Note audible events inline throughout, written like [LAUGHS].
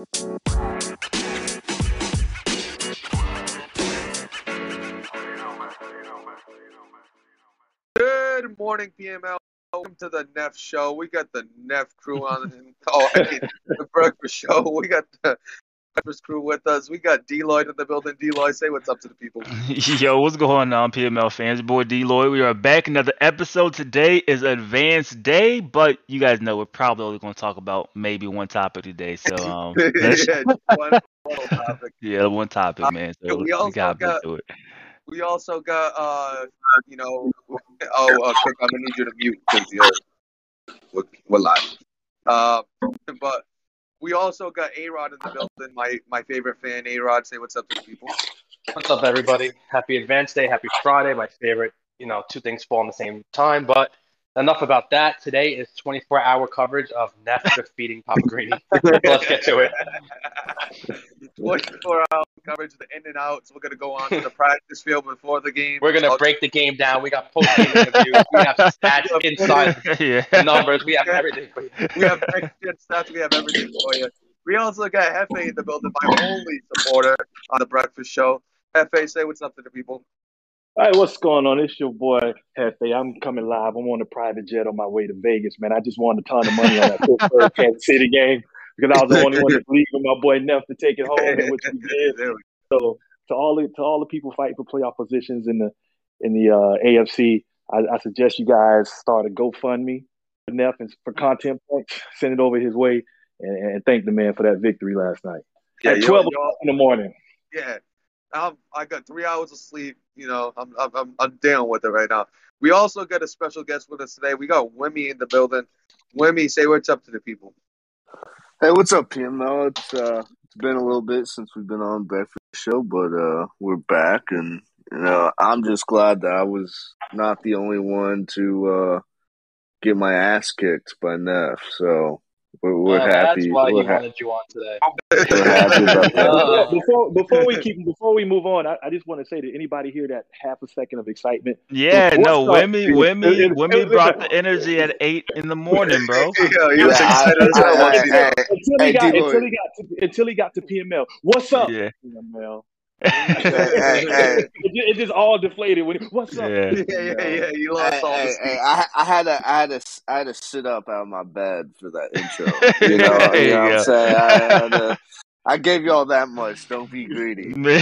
Good morning, PML. Welcome to the Neff Show. We got the Neff crew on. [LAUGHS] oh, I mean, the Breakfast Show. We got the Crew with us. We got Deloitte in the building. Deloitte, say what's up to the people. [LAUGHS] Yo, what's going on, PML fans? Your boy Deloitte. We are back. Another episode. Today is Advanced Day, but you guys know we're probably only going to talk about maybe one topic today. So, [LAUGHS] um, yeah, [LAUGHS] one, one topic. yeah, one topic, man. So we we, also got got- to it. We also got, uh, you know, oh, uh, Cook, I'm gonna need you to mute because you're we're, we're live. Uh, but we also got A Rod in the building. My my favorite fan, A Rod. Say what's up to the people. What's up, everybody? Happy Advance Day, Happy Friday. My favorite, you know, two things fall on the same time. But enough about that. Today is 24 hour coverage of Neff [LAUGHS] defeating Papa Greeny. [LAUGHS] Let's get to it. 24 hour coverage, of the in and outs. We're gonna go on to the practice field before the game. We're gonna oh. break the game down. We got post game interviews. We have stats [LAUGHS] inside yeah. the numbers. We have everything for you. We have next stats. We have everything for you. We also got Hefe in the building, my only supporter on the Breakfast Show. Hefe, say what's up to the people. All right, what's going on? It's your boy Hefe. I'm coming live. I'm on a private jet on my way to Vegas, man. I just won a ton of money on that [LAUGHS] Pittsburgh Kansas City game because I was the only one that believed in my boy Neff to take it home, and which [LAUGHS] we did. So to all the to all the people fighting for playoff positions in the in the uh, AFC, I, I suggest you guys start a GoFundMe for Neff and for content points. Send it over his way and, and thank the man for that victory last night Yeah, at yo- 12 yo- o'clock in the morning. yeah. I'm, I got three hours of sleep. You know, I'm, I'm, I'm, down with it right now. We also got a special guest with us today. We got Wimmy in the building. Wimmy, say what's up to the people. Hey, what's up, PML? It's uh, it's been a little bit since we've been on breakfast show, but uh, we're back, and you know, I'm just glad that I was not the only one to uh get my ass kicked by Neff. So we're, we're Uh, happy. That's why we're, he ha- wanted you on today. [LAUGHS] we're happy about that. [LAUGHS] Uh, before before we keep before we move on, I, I just want to say to anybody here that half a second of excitement. Yeah, no, up? Wimmy, It- Wimmy, Wimmy brought the energy at eight in the morning, bro. [LAUGHS] yeah, Yeah, I- excited as hell I- watching I- it. Until he got until he got to, until he got to PML. What's up, Yeah. PML? Hey, hey. It, ju- it just all deflated when he, what's up? Yeah. Yeah, yeah, yeah. You lost Hey, all hey, hey, I, I had to, I had to, I had to sit up out of my bed for that intro. [LAUGHS] You know, There you you know what. I'm saying? I, to- [LAUGHS] I gave you all that much. Don't be greedy. [LAUGHS]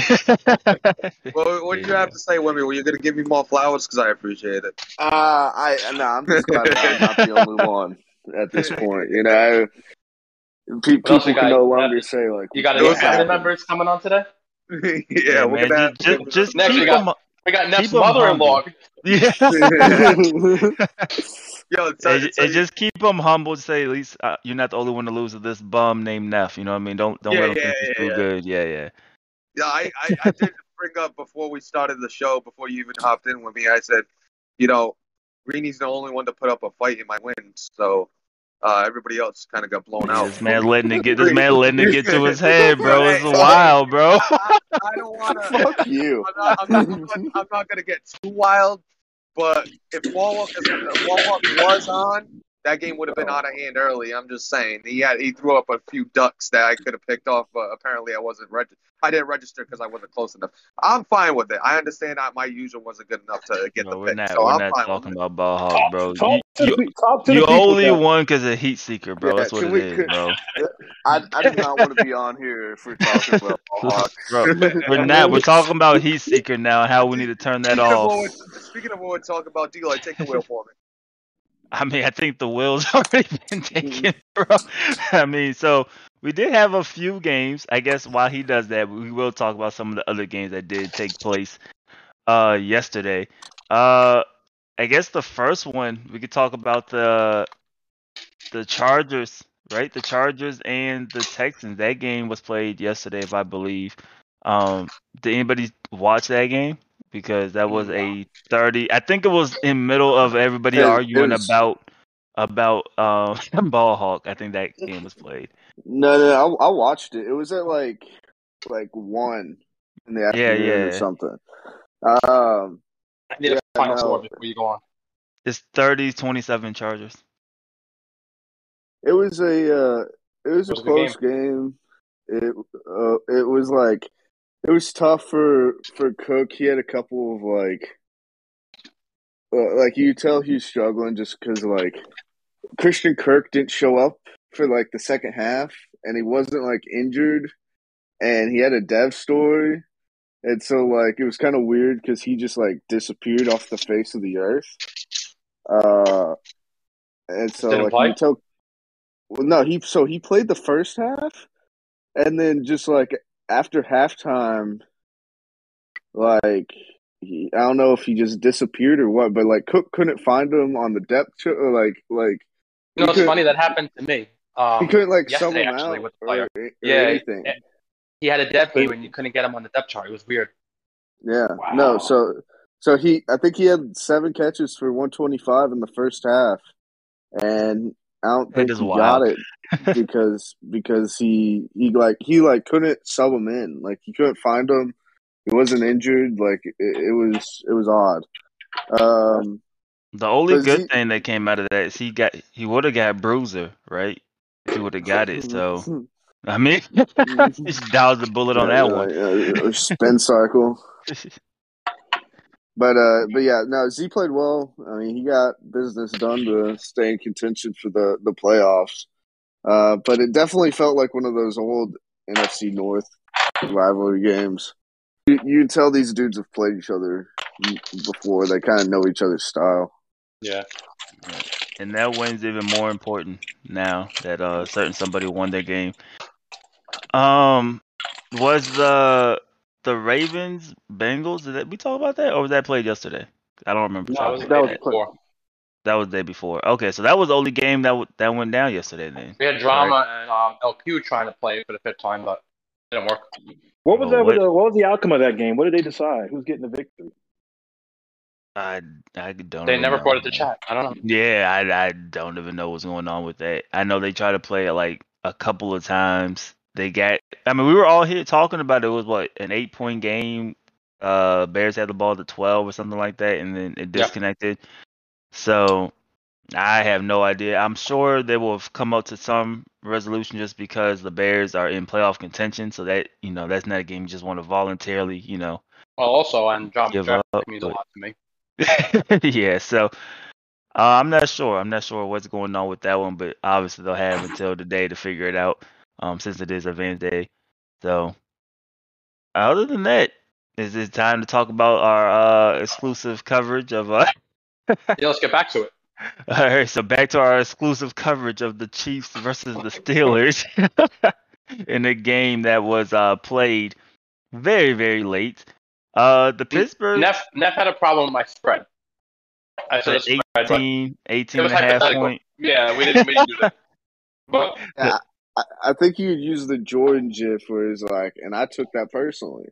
Well, what do you have to say, Wimmy? Were you going to give me more flowers? Because I appreciate it. Uh, I no, I'm just glad I'm not the only one at this point. You know, Pe- people can got? no longer say like You got It any was family happening. members coming on today? [LAUGHS] yeah, Yeah, we're man, going to just, to. just, just Next, keep we got- them. We got Neff's mother-in-law. Yeah. [LAUGHS] [LAUGHS] Yo, it's, and, it's, and just keep them humble. Say at least uh, you're not the only one to lose to this bum named Neff. You know what I mean? Don't don't Yeah, let him yeah, think he's yeah, too good. Yeah, yeah. Yeah, I, I, I did bring up before we started the show, before you even hopped in with me, I said, you know, Greeny's the only one to put up a fight in my wins, so uh, everybody else kind of got blown out. This man letting it get this [LAUGHS] man letting it get to his head, bro. It's wild, bro. I, I don't want to. [LAUGHS] fuck you. I'm not, I'm, not, I'm, not, I'm not gonna get too wild, but if Warlock, if Warlock was on, that game would have been oh. out of hand early. I'm just saying he had he threw up a few ducks that I could have picked off, but apparently I wasn't reg- I didn't register because I wasn't close enough. I'm fine with it. I understand that my user wasn't good enough to get No, the we're pick, not so we're I'm not fine talking with it. about ball hawk, bro. Talk You, to the, you, talk to the you people only now. won because of heat seeker, bro. Yeah, That's what can it we- is, bro. I, I do not want to be on here if we're talking about [LAUGHS] Hawks. bro, we're not. We're talking about heat seeker now and how we need to turn that Speaking of, what off. speaking of what we're talking about, D, like take the wheel for me. I mean, I think the will's [LAUGHS] already been taken, bro. I mean, so we did have a few games. I guess while he does that, we will talk about some of the other games that did take place uh yesterday. Uh I guess the first one we could talk about the the Chargers, right? The Chargers and the Texans. That game was played yesterday, if I believe. Um did anybody watch that game? Because that was a thirty I think it was in middle of everybody It- it arguing was- about about [LAUGHS] um ball hawk. I think that game was played. No, no, I, I watched it. It was at like like one in the Yeah, afternoon or something. Um, I need Yeah, a final no. score before you go on. It's 30-27 Chargers. it was a uh, it was a Was a close game. it uh, it was like it was tough for for Cook. He had a couple of like uh, like you tell he's struggling just because like Christian Kirk didn't show up for like the second half, and he wasn't like injured, and he had a dev story, and so like it was kind of weird because he just like disappeared off the face of the earth. Uh, and so like you tell, well, no, he so he played the first half, and then just like after halftime, like he, I don't know if he just disappeared or what, but like Cook couldn't find him on the depth chart, or like like You know, it's funny that happened to me. Um, he couldn't like yesterday, him actually, out with the player. or Yeah, anything. yeah. He had a game and you couldn't get him on the depth chart. It was weird. Yeah. Wow. No, so so he I think he had seven catches for 125 in the first half. And I don't think he wild. got it [LAUGHS] because because he he like he like couldn't sub him in. Like he couldn't find him. He wasn't injured. Like it, it was it was odd. Um The only good Z- thing that came out of that is he got he would have got Bruiser, right? He would have got it. So [LAUGHS] I mean, [LAUGHS] just dodged the bullet on yeah, that one. yeah, or spin cycle. But uh, but yeah, no, Z played well. I mean, he got business done to stay in contention for the the playoffs. Uh, but it definitely felt like one of those old NFC North rivalry games. You, can tell these dudes have played each other before. They kind of know each other's style. Yeah. and that win's even more important now that uh certain somebody won their game. Um, was the the Ravens Bengals? Did that, we talk about that, or was that played yesterday? I don't remember. That was the That was before. That was the day before. Okay, so that was the only game that w- that went down yesterday. Then We had drama and um, LQ trying to play for the fifth time, but it didn't work. What was Oh, that? what- What, what was the outcome of that game? What did they decide? Who's getting the victory? I I don't. They never know, brought it to man. chat. I don't know. Yeah, I I don't even know what's going on with that. I know they tried to play it like a couple of times. They got. I mean, we were all here talking about it. It was what an eight point game. Uh, Bears had the ball to twelve or something like that, and then it disconnected. So I have no idea. I'm sure they will have come up to some resolution just because the Bears are in playoff contention. So that you know that's not a game you just want to voluntarily you know Well, also, and John Give Jeff up, means a lot to me. [LAUGHS] yeah, so uh, I'm not sure. I'm not sure what's going on with that one, but obviously they'll have until today to figure it out, um, since it is Advance Day. So, other than that, is it time to talk about our uh, exclusive coverage of? Uh, Yeah, let's get back to it. [LAUGHS] all right, so back to our exclusive coverage of the Chiefs versus the Steelers [LAUGHS] in a game that was uh, played very, very late. Uh, the Pittsburgh. Neff, Neff had a problem with my spread. I said a spread, 18, 18 and a half point. yeah, we didn't, we didn't do that. [LAUGHS] But Yeah, I, I think you'd use the Jordan gif where it's like, and I took that personally.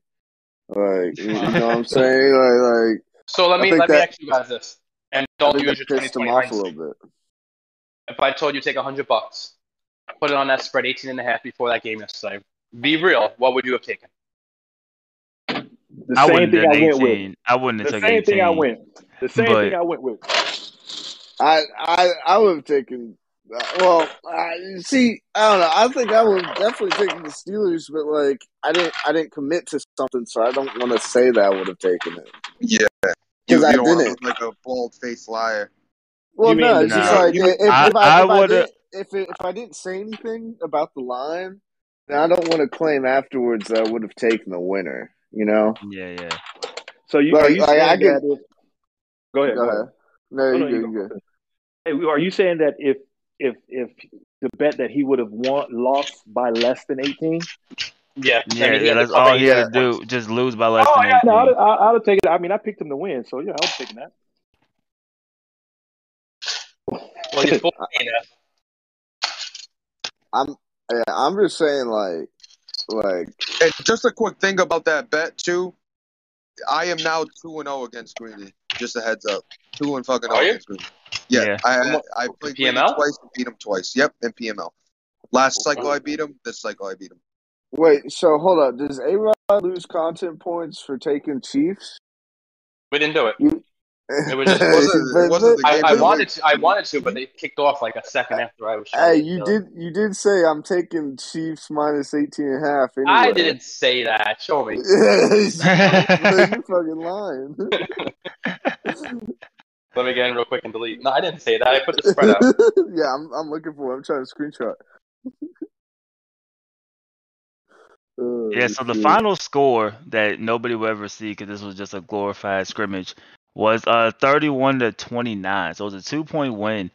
Like, you know what I'm [LAUGHS] saying? Like, like so let me think let me that- ask you guys this, and I don't think use that your 2020 off a little bit. If I told you take hundred bucks, put it on that spread 18 and a half before that game yesterday, be real. What would you have taken? The I same wouldn't thing have I done went with. I wouldn't have The took same 18. thing I went. The same But- thing I went with. I I I would have taken. Uh, well, I, see, I don't know. I think I would have definitely taken the Steelers, but like I didn't I didn't commit to something, so I don't want to say that I would have taken it Yeah. because you, I you don't want to didn't. look like a bald faced liar. Well, You no, the- it's just like you- if, if I- I, I if would've- didn't if it, if I didn't say anything about the line, then I don't want to claim afterwards that I would have taken the winner. You know? Yeah, yeah. So you Like- are you like, saying I get- that if, go ahead, Go go ahead. ahead. No, Oh, no, go, you you go. go. Hey, are you saying that if if if the bet that he would have won lost by less than eighteen? Yeah, Yeah, I mean, yeah that's all he had to 18 points. do. Just lose by less Oh than yeah, 18. no, I'd, I'd have taken. I mean, I picked him to win, so yeah, I was taking that. Well, you're 14, Neff. I'm yeah, I'm just saying like like And just a quick thing about that bet too. I am now two and zero against Greeny. Just a heads up, two and fucking Are zero you? Yeah, Yeah. I I played Greeny PML? twice and beat him twice. Yep, in PML. Last cycle I beat him. This cycle I beat him. wait. So hold up. Does A Rod lose content points for taking Chiefs? We didn't do it. You It was [LAUGHS] just- It wasn't- it wasn't the I, game I of wanted to, I wanted to, but they kicked off like a second after I was. Hey, you so. did you did say I'm taking Chiefs minus 18 and a half anyway. I didn't say that. Show me. [LAUGHS] You're fucking [LAUGHS] lying. Let me get in real quick and delete. No, I didn't say that. I put the spread out. yeah, I'm I'm looking for it. I'm trying to screenshot. Oh, Yeah, so the final score that nobody will ever see because this was just a glorified scrimmage was uh 31 to 29. So it was a two point win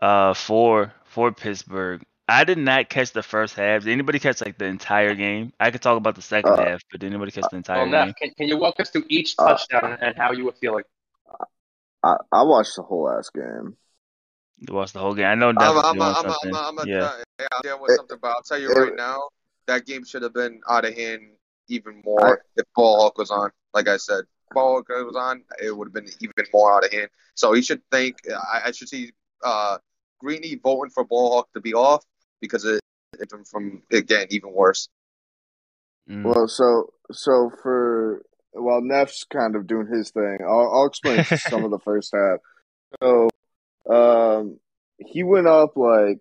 uh for for Pittsburgh. I did not catch the first half. Did anybody catch like the entire game? I could talk about the second Uh, half, but did anybody catch the entire Well, game? Can, can you walk us through each Uh, touchdown and how you were feeling? I, I watched the whole ass game. You watched the whole game. I know I'm, Neff was I'm, doing I'm, I'm, something. I'm, I'm, yeah. yeah, I'm something, but I'll tell you It- right now, that game should have been out of hand even more if Ball Hawk was on. Like I said, Ball Hawk was on, it would have been even more out of hand. So he should think, I, I should see uh, Greeny voting for Ball Hawk to be off because it, it from, from again even worse. Mm. Well, so so for while Neff's kind of doing his thing, I'll, I'll explain [LAUGHS] some of the first half. So, um, he went up like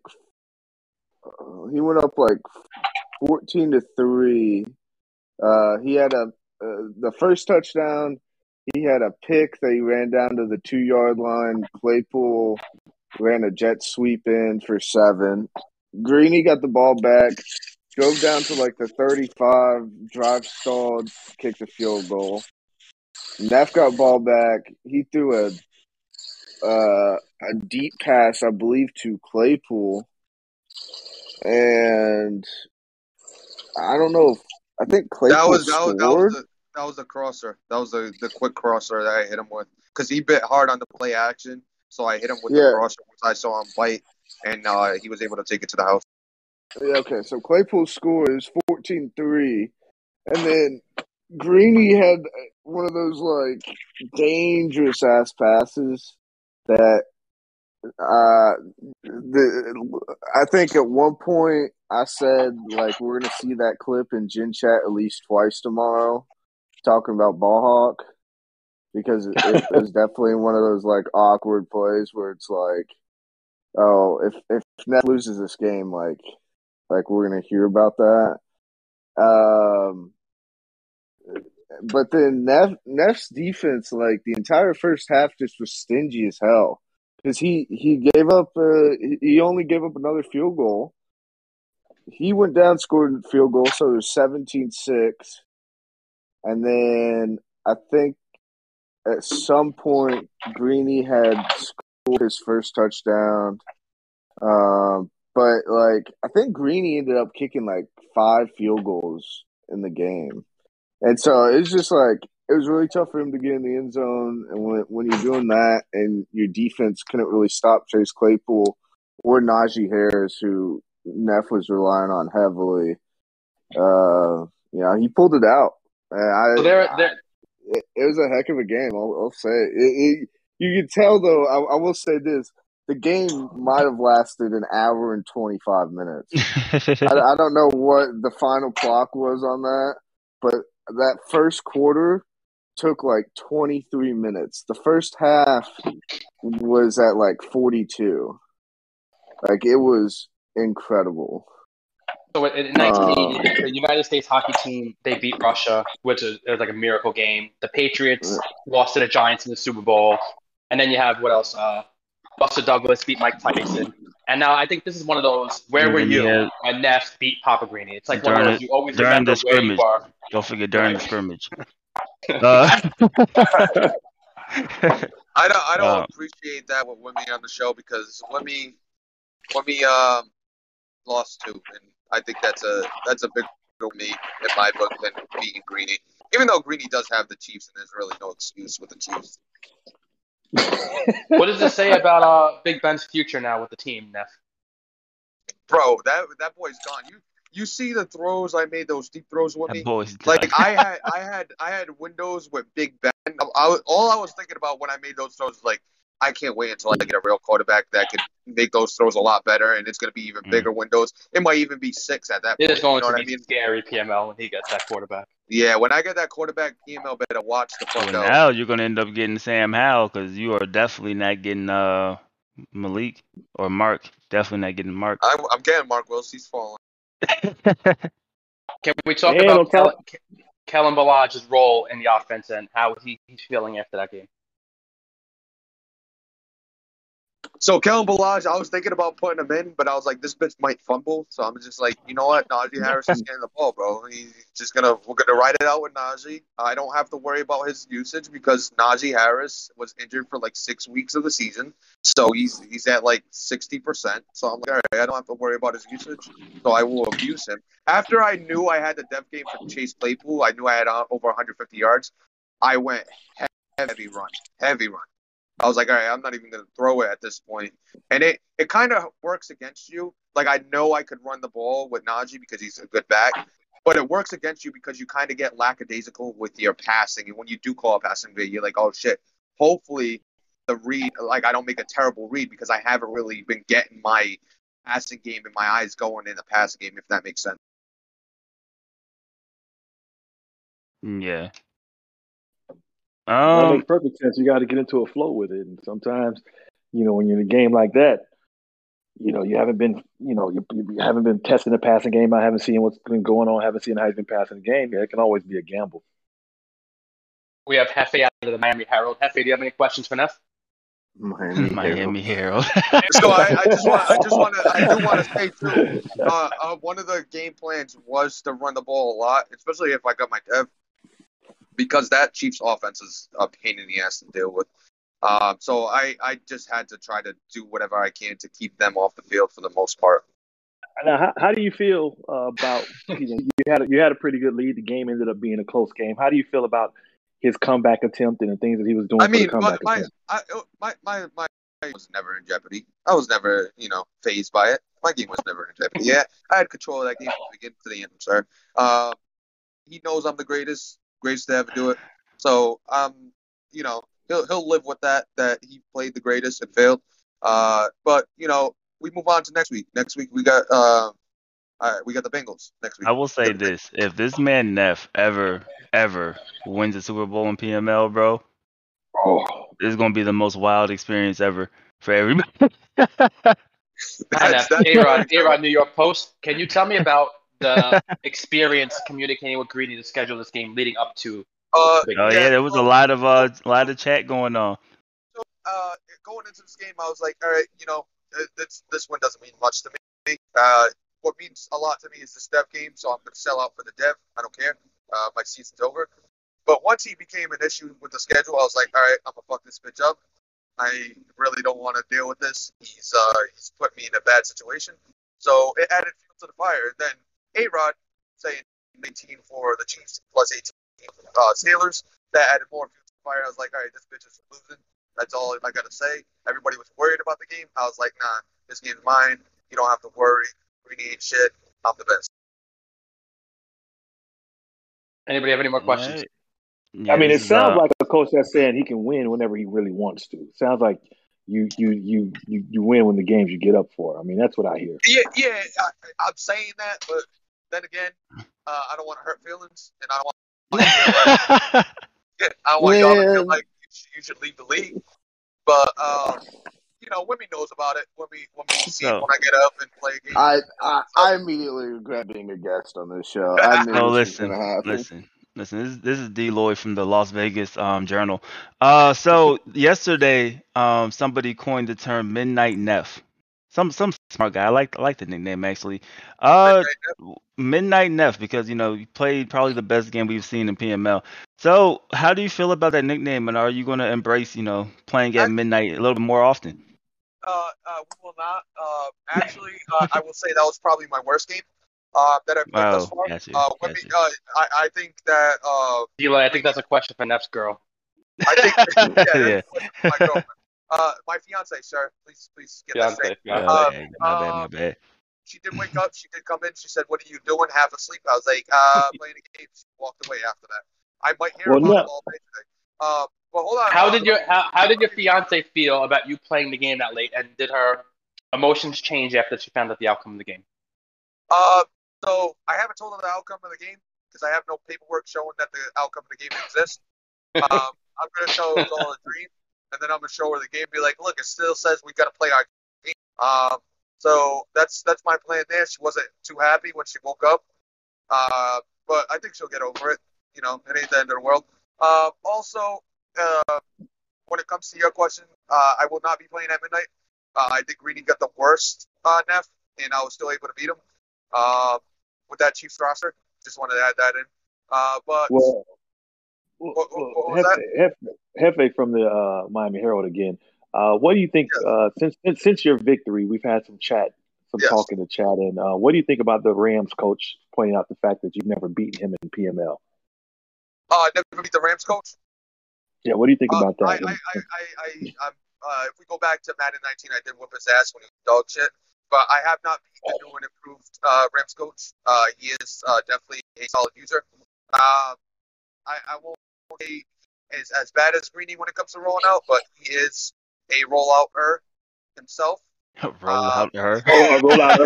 uh, he went up like fourteen to three. Uh, he had a uh, the first touchdown. He had a pick that he ran down to the two yard line. Claypool ran a jet sweep in for seven. Greeny got the ball back, drove down to like the 35, drive stalled, kicked a field goal. Neff got ball back. He threw a uh, a deep pass, I believe, to Claypool, and I don't know if I think Claypool That was that was, scored. that was the that was the crosser. That was the the quick crosser that I hit him with because he bit hard on the play action. So I hit him with Yeah. the crosser once I saw him bite, and uh, he was able to take it to the house. Yeah, okay, so Claypool scores 14 3. And then Greeny had one of those, like, dangerous ass passes that uh, the, I think at one point I said, like, we're going to see that clip in Gin Chat at least twice tomorrow, talking about Ball Hawk. Because it, it [LAUGHS] was definitely one of those, like, awkward plays where it's like, oh, if, if Neff loses this game, like, like we're gonna hear about that. Um, but then Neff Neff's defense, like the entire first half, just was stingy as hell because he he gave up. Uh, he- he only gave up another field goal. He went down, scored a field goal, so it was 17-6. And then I think at some point Greeny had scored his first touchdown. Um, but like I think Greeny ended up kicking like five field goals in the game, and so it's just like it was really tough for him to get in the end zone. And when when you're doing that, and your defense couldn't really stop Chase Claypool or Najee Harris, who Neff was relying on heavily, uh, you know, he pulled it out. And I, So there, there, it, it was a heck of a game. I'll, I'll say it. It, it. You could tell though. I, I will say this: the game might have lasted an hour and twenty five minutes. [LAUGHS] I, I don't know what the final clock was on that, but that first quarter took like twenty three minutes. The first half was at like forty two. Like it was incredible. So in 1980, the United States hockey team they beat Russia, which is, it was like a miracle game. The Patriots lost to the Giants in the Super Bowl, and then you have what else? Uh, Buster Douglas beat Mike Tyson, and now I think this is one of those. Where were you you had- when Neff beat Papa Greeny? It's like one of During those you always during remember the where you scrimmage. are. Don't forget during the scrimmage. [LAUGHS] Uh, [LAUGHS] [LAUGHS] I don't I don't Wow. appreciate that with Wimmy on the show because Wimmy Wimmy um lost too, and I think that's a that's a big deal to me in my book than beating Greeny. Even though Greeny does have the Chiefs, and there's really no excuse with the Chiefs. What does it say about uh, Big Ben's future now with the team, Neff? Bro, that that boy's gone. You you see the throws I made those deep throws with me. that boy's done. Like I had, I had, I had windows with Big Ben. I, I all I was thinking about when I made those throws was like, I can't wait until I get a real quarterback that can make those throws a lot better, and it's going to be even Mm. bigger windows. It might even be six at that It point. is going you know to what I mean? scary PML when he gets that quarterback. Yeah, when I get that quarterback email, better watch the fuck Well, out. now you're gonna end up getting Sam Howell because you are definitely not getting uh Malik or Mark. Definitely not getting Mark. I'm, I'm getting Mark Wills. He's falling. [LAUGHS] Can we talk Yeah, about don't Kalen Ballage's role in the offense and how he, he's feeling after that game? So Kalen Ballage, I was thinking about putting him in, but I was like, this bitch might fumble. So I'm just like, you know what? Najee Harris is getting the ball, bro. He's just gonna we're gonna ride it out with Najee. I don't have to worry about his usage because Najee Harris was injured for like six weeks of the season. So he's he's at like sixty percent. So I'm like, all right, I don't have to worry about his usage. So I will abuse him. After I knew I had the dev game for Chase Claypool, I knew I had uh, over 150 yards. I went heavy run, heavy run. I was like, all right, I'm not even gonna throw it at this point. And it, it kind of works against you. Like I know I could run the ball with Najee because he's a good back, but it works against you because you kind of get lackadaisical with your passing. And when you do call a passing bit, you're like, oh shit. Hopefully the read, like I don't make a terrible read because I haven't really been getting my passing game and my eyes going in the passing game, if that makes sense. Mm, yeah. That Um. makes perfect sense. You got to get into a flow with it, and sometimes, you know, when you're in a game like that, you know, you haven't been, you know, you, you haven't been testing the passing game. I haven't seen what's been going on. I haven't seen how he's been passing the game. It can always be a gamble. We have Hefe out of the Miami Herald. Hefe, do you have any questions for Neff? Miami, [LAUGHS] Miami Herald. [LAUGHS] So I, I just want, I just want to, I do want to [LAUGHS] say too. Uh, uh, one of the game plans was to run the ball a lot, especially if I got my dev, because that Chiefs offense is a pain in the ass to deal with. Um, so I, I just had to try to do whatever I can to keep them off the field for the most part. Now, how, how do you feel uh, about you, know, you had a, you had a pretty good lead. The game ended up being a close game. How do you feel about his comeback attempt and the things that he was doing I mean, the my, my? I, uh, my, my, my game was never in jeopardy. I was never, you know, phased by it. My game was never in jeopardy. Yeah, I had control of that game from the beginning to the end, sir. Um, he knows I'm the greatest, greatest to ever do it. So, um, you know, he'll he'll live with that that he played the greatest and failed. Uh, but you know, we move on to next week. Next week we got uh, all right, we got the Bengals next week. I will say this: if this man Neff ever, ever wins a Super Bowl in PML, bro, Oh, this is gonna be the most wild experience ever for everybody. Hi, [LAUGHS] That's- Neff. that's- A-Rod, A-Rod, New York Post. Can you tell me about the [LAUGHS] experience communicating with Greeny to schedule this game leading up to Uh, oh game? yeah, there was a lot of uh, a lot of chat going on. uh, going into this game, I was like, all right, you know, uh, this this one doesn't mean much to me. Uh, what means a lot to me is the step game, so I'm going to sell out for the dev. I don't care. Uh, my season's over. But once he became an issue with the schedule, I was like, all right, I'm gonna fuck this bitch up. I really don't want to deal with this. He's uh, he's put me in a bad situation. So it added fuel to the fire. Then A Rod saying 18 for the Chiefs plus 18 for uh, Steelers. That added more fuel to the fire. I was like, all right, this bitch is losing. That's all I gotta say. Everybody was worried about the game. I was like, nah, this game's mine. You don't have to worry. We need shit. I'm the best. Anybody have any more questions? Right. Yeah, I mean, it sounds uh, like a coach that's saying he can win whenever he really wants to. sounds like you you you you you win when the games you get up for. I mean, that's what I hear. Yeah, yeah, I, I'm saying that, but then again, uh, I don't want to hurt feelings, and I don't want, [LAUGHS] I don't want y'all to feel like you should, you should leave the league. But um, you know, Wimmy knows about it. Wimmy, Wimmy sees So- when I get up and play a game. I, I I immediately regret being a guest on this show. I knew No, [LAUGHS] this listen, was gonna happen. listen, listen. This is this is D. Lloyd from the Las Vegas um, Journal. Uh, so yesterday, um, somebody coined the term "Midnight Neff." Some some smart guy. I like I like the nickname actually. Uh, Midnight Neff because you know you played probably the best game we've seen in PML. So how do you feel about that nickname, and are you going to embrace you know playing at I- midnight a little bit more often? uh, uh, we will not. Uh, actually, uh, I will say that was probably my worst game uh, that I've played thus far. gotcha, Uh, Wimmy, gotcha. uh, I, I think that uh, Eli, I think that's a question for Neff's girl. I think [LAUGHS] yeah, Yeah. That's my girlfriend. Uh, my fiance, sir. Please, please get that Beyonce. straight. Yeah. Uh, my bad, my bad. She did wake up. She did come in. She said, "What are you doing? Half asleep." I was like, "Uh, [LAUGHS] playing a game." She walked away after that. I might hear Well, about no. it all day today. Uh, but hold on. How uh, did your how, how did your fiance feel about you playing the game that late, and did her emotions change after she found out the outcome of the game? Uh, so I haven't told her the outcome of the game because I have no paperwork showing that the outcome of the game exists. [LAUGHS] Um, I'm gonna tell her it was all a dream, and then I'm gonna show her the game. Be like, look, it still says we gotta play our game. Um, so that's that's my plan there. She wasn't too happy when she woke up, uh, but I think she'll get over it. You know, it ain't the end of the world. Uh, also, uh, when it comes to your question, uh, I will not be playing at midnight. Uh, I think Greeny got the worst uh, Neff, and I was still able to beat him with that Chiefs roster. Just wanted to add that in. But What- what- well, what was Hefe, Hefe, Hefe from the uh, Miami Herald again. Uh, what do you think? Yes. Uh, since, since since your victory, we've had some chat, some Yes. talk in the chat, and uh, what do you think about the Rams coach pointing out the fact that you've never beaten him in PML? uh, never beat the Rams coach. Yeah, what do you think Uh, about that? I, I, I, I, I, I'm, uh, if we go back to Madden 19, I did whoop his ass when he was dog shit. But I have not beaten the new and improved uh, Rams coach. Uh, he is uh, definitely a solid user. I, I won't say as, as bad as Greeny when it comes to rolling out, but he is a rollouter himself. [LAUGHS] Roll out to her. [LAUGHS] Oh, roll out.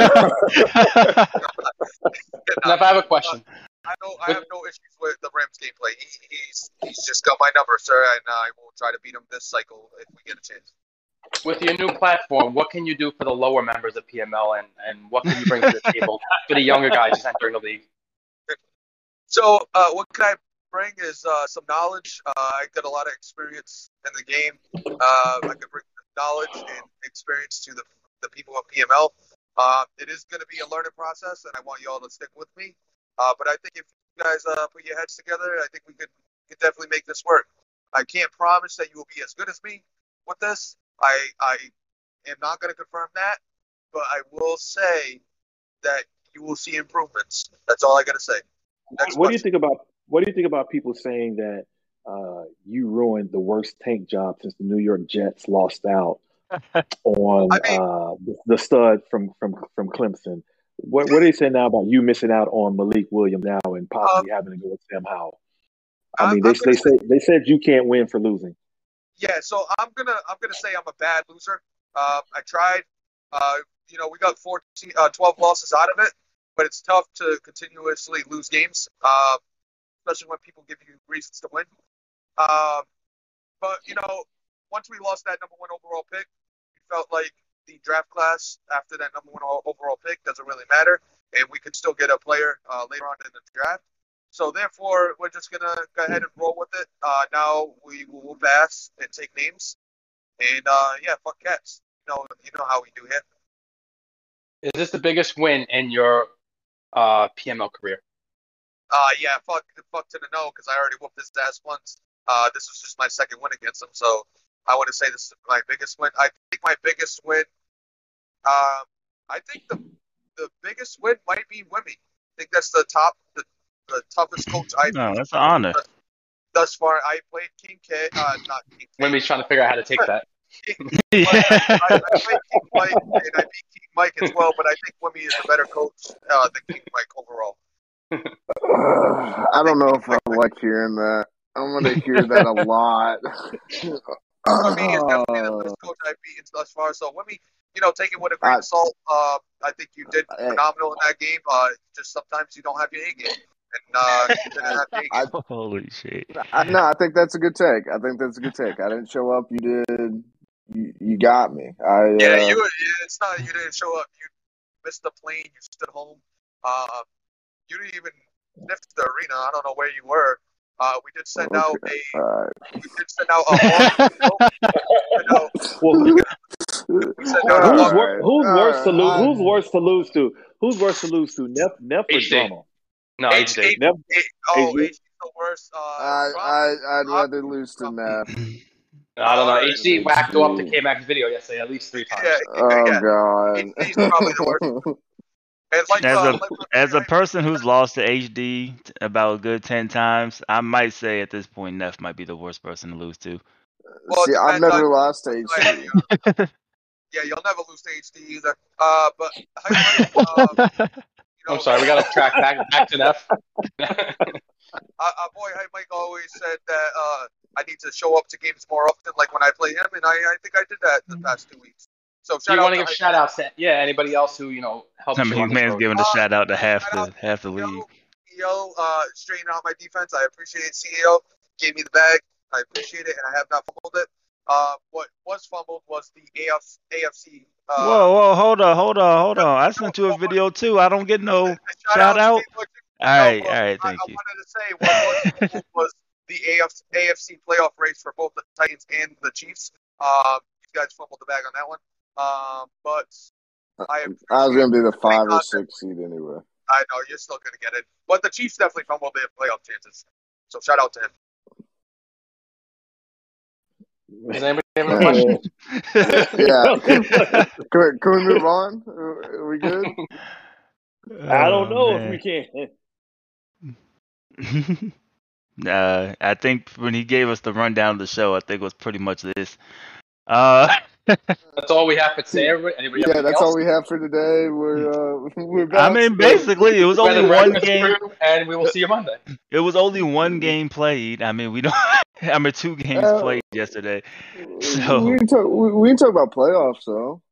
Now, if I have a question, I know I have no issues with the Rams gameplay. He, he's he's just got my number, sir, and I will try to beat him this cycle if we get a chance. with your new platform, what can you do for the lower members of PML, and, and what can you bring to the table for the younger guys just entering the league? [LAUGHS] So, uh, what can I bring is uh, some knowledge. Uh, I got a lot of experience in the game. Uh, I could bring knowledge and experience to the, the people of PML. Uh, it is going to be a learning process, and I want you all to stick with me. Uh, but I think if you guys uh, put your heads together, I think we could, could definitely make this work. I can't promise that you will be as good as me with this. I, I am not going to confirm that, but I will say that you will see improvements. That's all I got to say. Next what do you think about what do you think about people saying that uh, you ruined the worst tank job since the New York Jets lost out [LAUGHS] on I mean- uh, the, stud from from from Clemson? What what are they saying now about you missing out on Malik Willis now and possibly having to go with Sam Howell? I I'm- mean, they I'm they gonna said they said you can't win for losing. Yeah, so I'm gonna I'm gonna say I'm a bad loser. Uh, I tried. Uh, you know, we got 14, uh, 12 losses out of it, but it's tough to continuously lose games, uh, especially when people give you reasons to win. Um, but you know, once we lost that number one overall pick, we felt like the draft class after that number one overall pick doesn't really matter, and we could still get a player uh, later on in the draft. So therefore, we're just gonna go ahead and roll with it. Uh, now we will pass and take names, and uh, yeah, fuck cats. You know, you know how we do here. Is this the biggest win in your uh, PML career? Uh, yeah, fuck, fuck to the no, because I already whooped his ass once. Uh, this was just my second win against him, so I want to say this is my biggest win. I think my biggest win. Um, I think the the biggest win might be Wimmy. I think that's the top, the, the toughest coach I've No, that's an honor. thus far. I played King K, uh, not King K. Wimmy's trying to figure out how to take that. [LAUGHS] Yeah. I, I played King Mike and I beat King Mike as well, but I think Wimmy is a better coach uh, than King Mike overall. [SIGHS] I don't know if I like hearing that. I'm gonna hear that a lot. Wimmy is definitely the best coach I've beaten thus far. So Wimmy, you know, take it with a grain I- of salt. Uh, I think you did Hey. phenomenal in that game. Uh, just sometimes you don't have your A game, and uh, you didn't have your A I, game. [LAUGHS] Holy shit. I, no, I think that's a good take. I think that's a good take. I didn't show up. You did. You, you got me. I Yeah, uh, you. It's not you didn't show up. You missed the plane. You stood home. Uh, you didn't even lift the arena. I don't know where you were. Uh, we did send out a. We did send out a. you [LAUGHS] know, Well, we sent out All who's, a. wor- who's all worse to lose? I'm- Who's worse to lose to? Who's worse to lose to? Neff, Neff or HD. Drummond? No, H- HD. H- Neff, H- oh, HG? HG's the worst. Uh, I, I, I'd Rob- rather lose than [LAUGHS] that. I don't know. HD whacked go up to K Max video yesterday at least three times. Yeah, Oh yeah. God. He's probably the worst. [LAUGHS] And like, As uh, a like as a person who's lost to HD about a good ten times, I might say at this point Neff might be the worst person to lose to. Well, See, I've never on- lost to HD. uh, yeah, you'll never lose to HD either. Uh, but Hype Mike, um, you know, I'm sorry, we got to [LAUGHS] track back back to Neff. [LAUGHS] uh, boy Mike always said that uh, I need to show up to games more often, like when I play him, and I, I think I did that the past two weeks. So shout you want to to give Hype shout outs to yeah anybody else who you know helped I mean, on this man's giving a Uh, shout out to half the out, half the league. CEO uh, straightened out my defense. I appreciate it. CEO. Gave me the bag. I appreciate it, and I have not fumbled it. Uh, what was fumbled was the AF, AFC. Uh, Whoa, whoa, hold on, hold on, hold on. I sent you a video too. I don't get no [LAUGHS] shout out. to what you- All right, no, all well, I, thank I wanted to say what was, [LAUGHS] was the AF, AFC playoff race for both the Titans and the Chiefs. Um, you guys fumbled the bag on that one. Um, but I I was gonna be the five or six seed anyway. I know you're still gonna get it, but the Chiefs definitely fumbled their playoff chances. So shout out to him. Does anybody have a question? [LAUGHS] Yeah. [LAUGHS] Can we, can we move on? Are are we good? [LAUGHS] I don't know Oh, if we can. uh, I think when he gave us the rundown of the show, I think it was pretty much this. Uh, [LAUGHS] That's all we have for today, everybody. Anybody Yeah, that's else? all we have for today. We're uh, [LAUGHS] we're I mean, basically, it was only one game. and we will see you Monday. It was only one game played. I mean, we don't. [LAUGHS] I mean, two games Uh, played yesterday. So- we can talk. We, we can talk about playoffs though.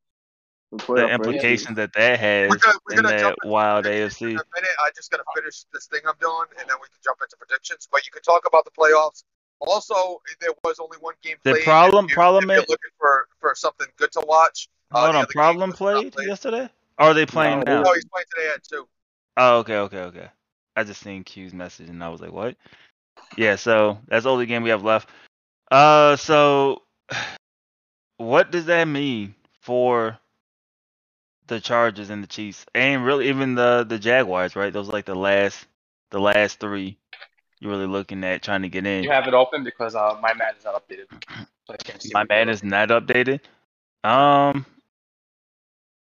The, The playoff races. implications that that has We're gonna, we're in gonna that wild predictions in AFC. a minute. I just gotta finish this thing I'm doing, and then we can jump into predictions. But you can talk about the playoffs. Also, there was only one game The problem- if you, problem if you're is- looking for, for something good to watch. uh, Hold the on, problem played played. yesterday? Or are they playing No, now? No, he's playing today at two. Oh, okay, okay, okay. I just seen Q's message and I was like, what? Yeah, so that's the only game we have left. Uh, so [SIGHS] what does that mean for the Chargers and the Chiefs, and really even the the Jaguars? Right, those are like the last the last three you're really looking at trying to get in. You have it open because uh, my mat is not updated. So I can't see My man is not updated. Um,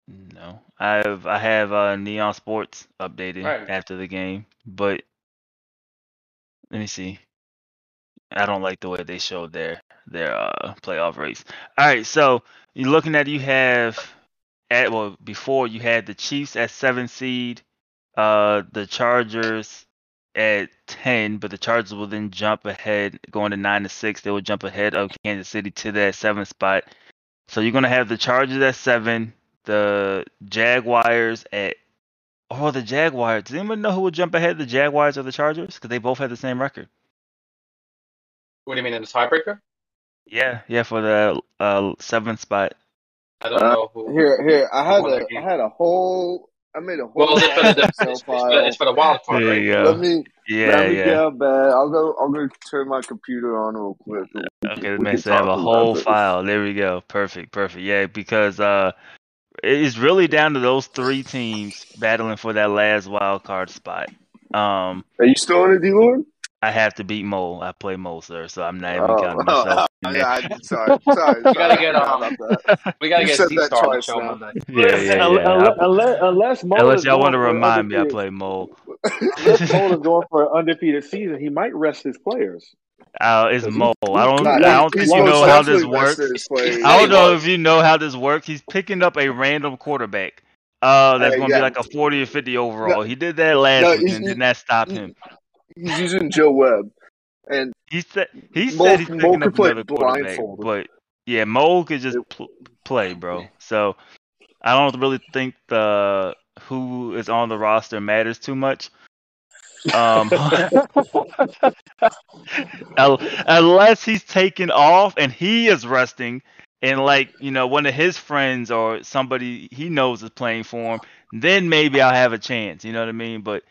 no, I have I have uh, Neon Sports updated Right. after the game, but let me see. I don't like the way they showed their their uh, playoff race. All right, so you're looking at you have at well before you had the Chiefs at seven seed, uh the Chargers at ten, but the Chargers will then jump ahead going to nine to six. They will jump ahead of Kansas City to that seventh spot. So you're gonna have the Chargers at seven, the Jaguars at oh the Jaguars. Does anyone know who will jump ahead, the Jaguars or the Chargers? Because they both have the same record. What do you mean in the tiebreaker? Yeah, yeah, for the uh, seventh spot. I don't Uh, know who. Here, here. I had a, I had a whole. I made a whole Well, it's for the, [LAUGHS] Excel it's, it's, for, file. it's for the wild card, There right? you go. Let me Yeah, let me yeah. get back. I'll go. I'll go turn my computer on real quick. We Okay, we it makes it have a whole this. file. There we go. Perfect, perfect. Yeah, because uh, it's really down to those three teams battling for that last wild card spot. Um, Are you still in it, D Lord? I have to beat Mole. I play Mole, sir, so I'm not even Oh, counting myself. in there. yeah, I- sorry, sorry. [LAUGHS] You gotta get, about um, that. We gotta You get said that Star on twice show now. Monday. Yeah, yeah, yeah. unless, unless, unless Mo Unless y'all want to remind me, I play Mole. Unless [LAUGHS] Mo is going for an undefeated season, he might rest his players. Uh, it's Mole. I don't. Nah, I don't think you know how this works. I don't know if you know how this works. He's picking up a random quarterback. Uh, that's Hey, gonna yeah. be like a 40 or 50 overall. He did that last No, week, and he- did not stop him. He's using Joe Webb, and He said he Mo- said he's Mo picking could up play another quarterback, blindfolded. but yeah, Mo could just pl- play, bro. So I don't really think the who is on the roster matters too much. Um, [LAUGHS] unless he's taken off and he is resting, and like you know one of his friends or somebody he knows is playing for him, then maybe I'll have a chance. You know what I mean? But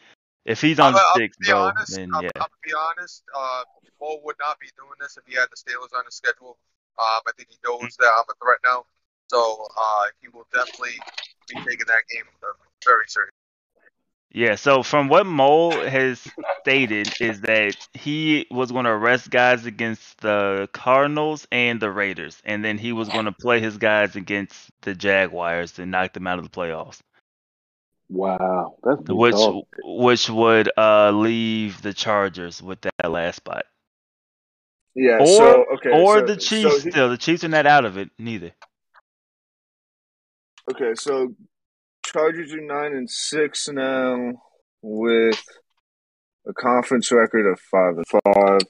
if he's on I'm, the I'll be bro, honest. then I'm, yeah. Gonna be honest. Uh, Mo would not be doing this if he had the Steelers on his schedule. Um, I think he knows that I'm a threat now, so uh, he will definitely be taking that game very serious. Yeah, so from what Mole has stated is that he was going to arrest guys against the Cardinals and the Raiders, and then he was going to play his guys against the Jaguars to knock them out of the playoffs, Wow, that's which which would uh, leave the Chargers with that last spot, yeah. or so okay, or so- the Chiefs. So he- still, the Chiefs are not out of it neither. okay, so Chargers are nine and six now with a conference record of five and five.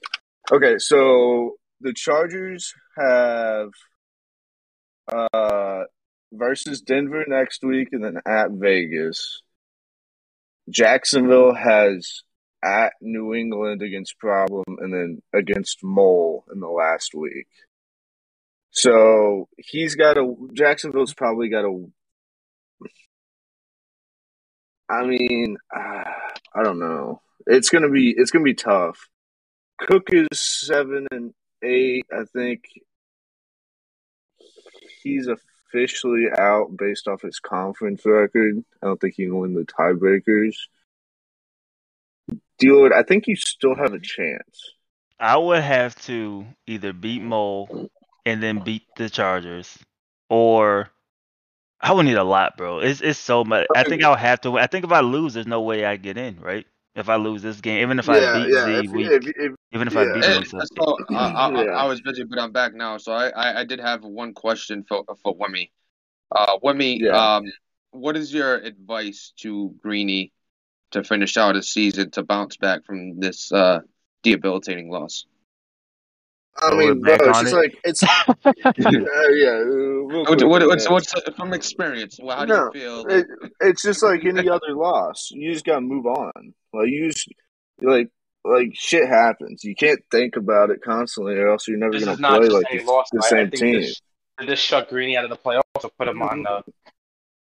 Okay, so the Chargers have uh versus Denver next week and then at Vegas. Jacksonville has at New England against Problem, and then against Mole in the last week. So he's got a Jacksonville's probably got a. I mean, uh, I don't know. It's gonna be it's gonna be tough. Cook is seven and eight. I think he's officially out based off his conference record. I don't think he can win the tiebreakers. Dealer, I think you still have a chance. I would have to either beat Mole and then beat the Chargers, or I would need a lot, bro. It's it's so much. I think I would have to. I think if I lose, there's no way I get in, right? If I lose this game, even if I beat yeah. Z If, week, if, if, even if I beat Hey, him, so- so, uh, I, I, Yeah. I was busy, but I'm back now. So I, I, I did have one question for for Wemmy. Uh, Wemmy, Yeah. um, what is your advice to Greeny to finish out his season to bounce back from this uh, debilitating loss? I mean, bro, it's just it? like it's [LAUGHS] uh, yeah. real What, quick what, on what's, what's from experience? Well, how do No, you feel? it, it's just like any other loss. You just gotta move on. Like you just like like shit happens. You can't think about it constantly, or else you're never This gonna play like the, loss. the same team. this this shut Greeny out of the playoffs or put him on the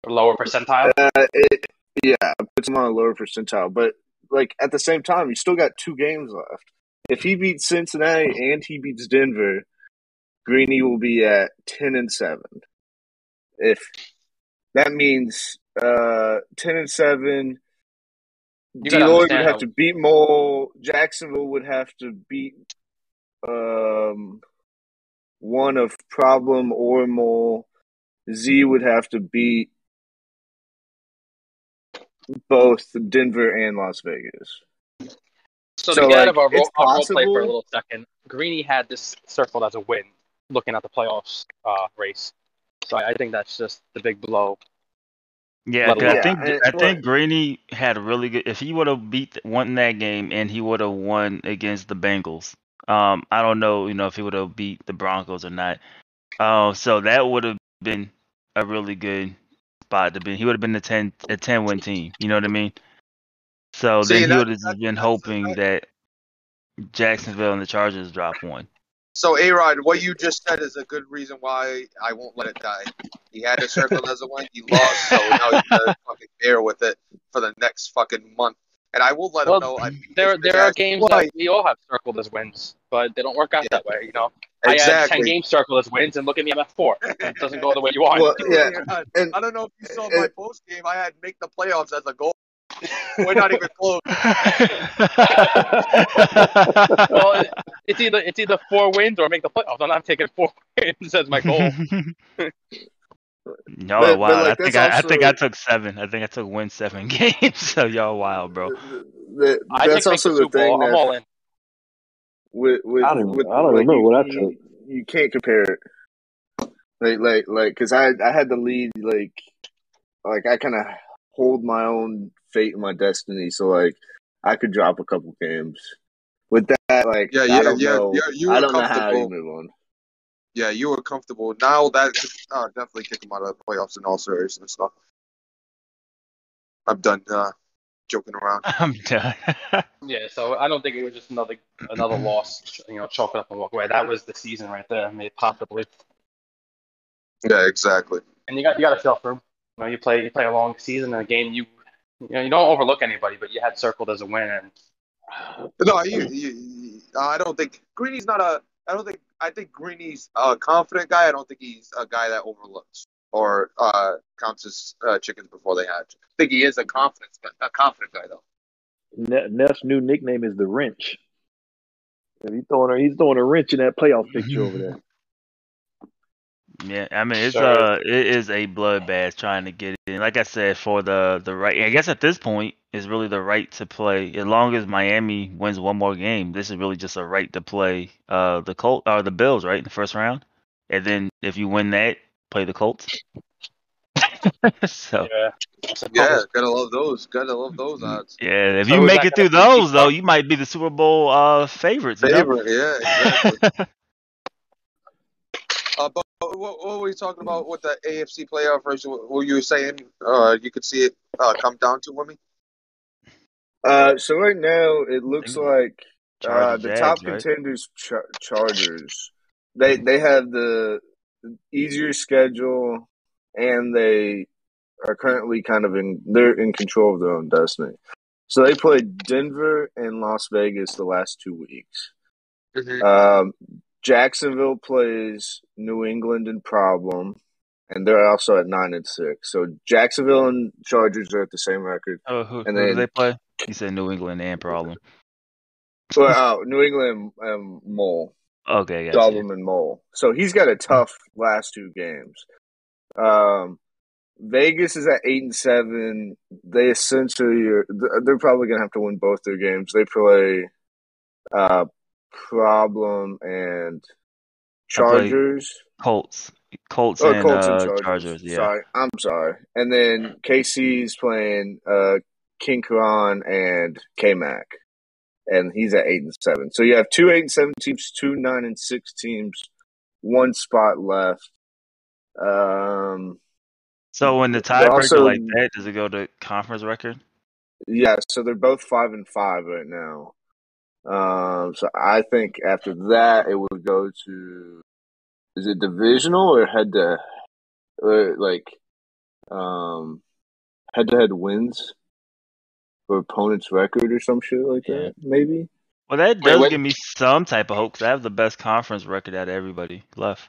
lower percentile. Uh, it, yeah, puts him on a lower percentile, but like at the same time, you still got two games left. If he beats Cincinnati and he beats Denver, Greeny will be at ten and seven. If that means uh, ten and seven, Deloitte would have to beat Mole. Jacksonville would have to beat um, one of Problem or Mole. Z would have to beat both Denver and Las Vegas. So, So, to get out of our role, our role play for a little second, Greeny had this circled as a win, looking at the playoffs uh, race. So I think that's just the big blow. Yeah, 'cause I think Yeah, I think Greeny had a really good. If he would have beat won that game and he would have won against the Bengals, um, I don't know, you know, if he would have beat the Broncos or not. Uh, so that would have been a really good spot to be. He would have been a ten a ten win team. You know what I mean? So See, then he would have just been hoping that Jacksonville and the Chargers drop one. So, A Rod, what you just said is a good reason why I won't let it die. He had it circled as a win. He lost, so now he's gonna fucking bear with it for the next fucking month. And I will let Well, him know. I beat There, there are games Why? that we all have circled as wins, but they don't work out Yeah. that way. You know, I had ten games circled as wins, and look at me, I'm at four. It doesn't go the way you want. Well, yeah, I don't know if you saw my post game. I had make the playoffs as a goal. We're not even close. [LAUGHS] well, it's either it's either four wins or make the playoffs. I'm not taking four [LAUGHS] wins as my goal. [LAUGHS] No, But- but, wow. like, I think that's I, I think I took seven. I think I took win seven games. So y'all wild, bro. The- I that's think also the the Super Bowl. thing I'm that all in. with with, I don't- with I don't like, remember you, what I you, you can't compare it. Like like like because I I had the lead like like I kind of hold my own fate and my destiny. So like I could drop a couple games. With that, like Yeah, I don't yeah, know. yeah, you I were don't know how you comfortable. move on. Yeah, you were comfortable. Now that could uh, definitely kick him out of the playoffs in all seriousness and stuff. I'm done uh, joking around. [LAUGHS] I'm done. [LAUGHS] Yeah, so I don't think it was just another another [CLEARS THROAT] loss. You know, chalk it up and walk away. That was the season right there. Made possibly. Yeah, exactly. and you got you got to feel for him. You know, you play you play a long season in a game. You you know you don't overlook anybody, but you had circled as a win, and No, you, you, you- I don't think Greeny's not a. I don't think. I think Greeny's a confident guy. I don't think he's a guy that overlooks or uh, counts his uh, chickens before they hatch. I think he is a confident, a confident guy though. Ne- Neff's new nickname is the wrench. He's throwing a, he's throwing a wrench in that playoff picture over there. [LAUGHS] Yeah, I mean it's Sure. uh it is a bloodbath trying to get in. Like I said, for the the right, I guess at this point is really the right to play. As long as Miami wins one more game, this is really just a right to play uh the Colt or the Bills right in the first round, and then if you win that, play the Colts. [LAUGHS] so yeah, So, Yeah, gotta love those. Gotta love those odds. yeah, if So you make it through those though, you might be the Super Bowl uh favorites. you know? Favorite, yeah, exactly. [LAUGHS] uh, but what, what were we talking about with the AFC playoff race? What what you were saying? Uh, you could see it uh, come down to women. Uh, so right now it looks like uh, the Jags, top right? contenders, Char- Chargers. They they have the easier schedule, and they are currently kind of in they're in control of their own destiny. So they played Denver and Las Vegas the last two weeks. Mhm. Um, Jacksonville plays New England and Problem, and they're also at nine and six. So Jacksonville and Chargers are at the same record. Oh, who, And who do they play? He said New England and problem. Well, oh, New England and Mole. Okay, gotcha. Gollum and Mole. So he's got a tough last two games. Um, Vegas is at eight and seven. They essentially are. They're probably gonna have to win both their games. They play uh, Problem and Chargers. Colts, Colts, Oh, and, Colts uh, and Chargers. Chargers. Yeah. Sorry, I'm sorry. And then KC's playing uh, King Karan and K Mac, and he's at eight and seven. So you have two eight and seven teams, two nine and six teams, one spot left. Um, So when the tiebreaker like that, does it go to conference record? yeah, so they're both five and five right now. Um, so I think after that it would go to is it divisional or head to or like um head to head wins for opponent's record or some shit like Yeah. that maybe. Well, that Wait, does what- give me some type of hope 'cause I have the best conference record out of everybody left.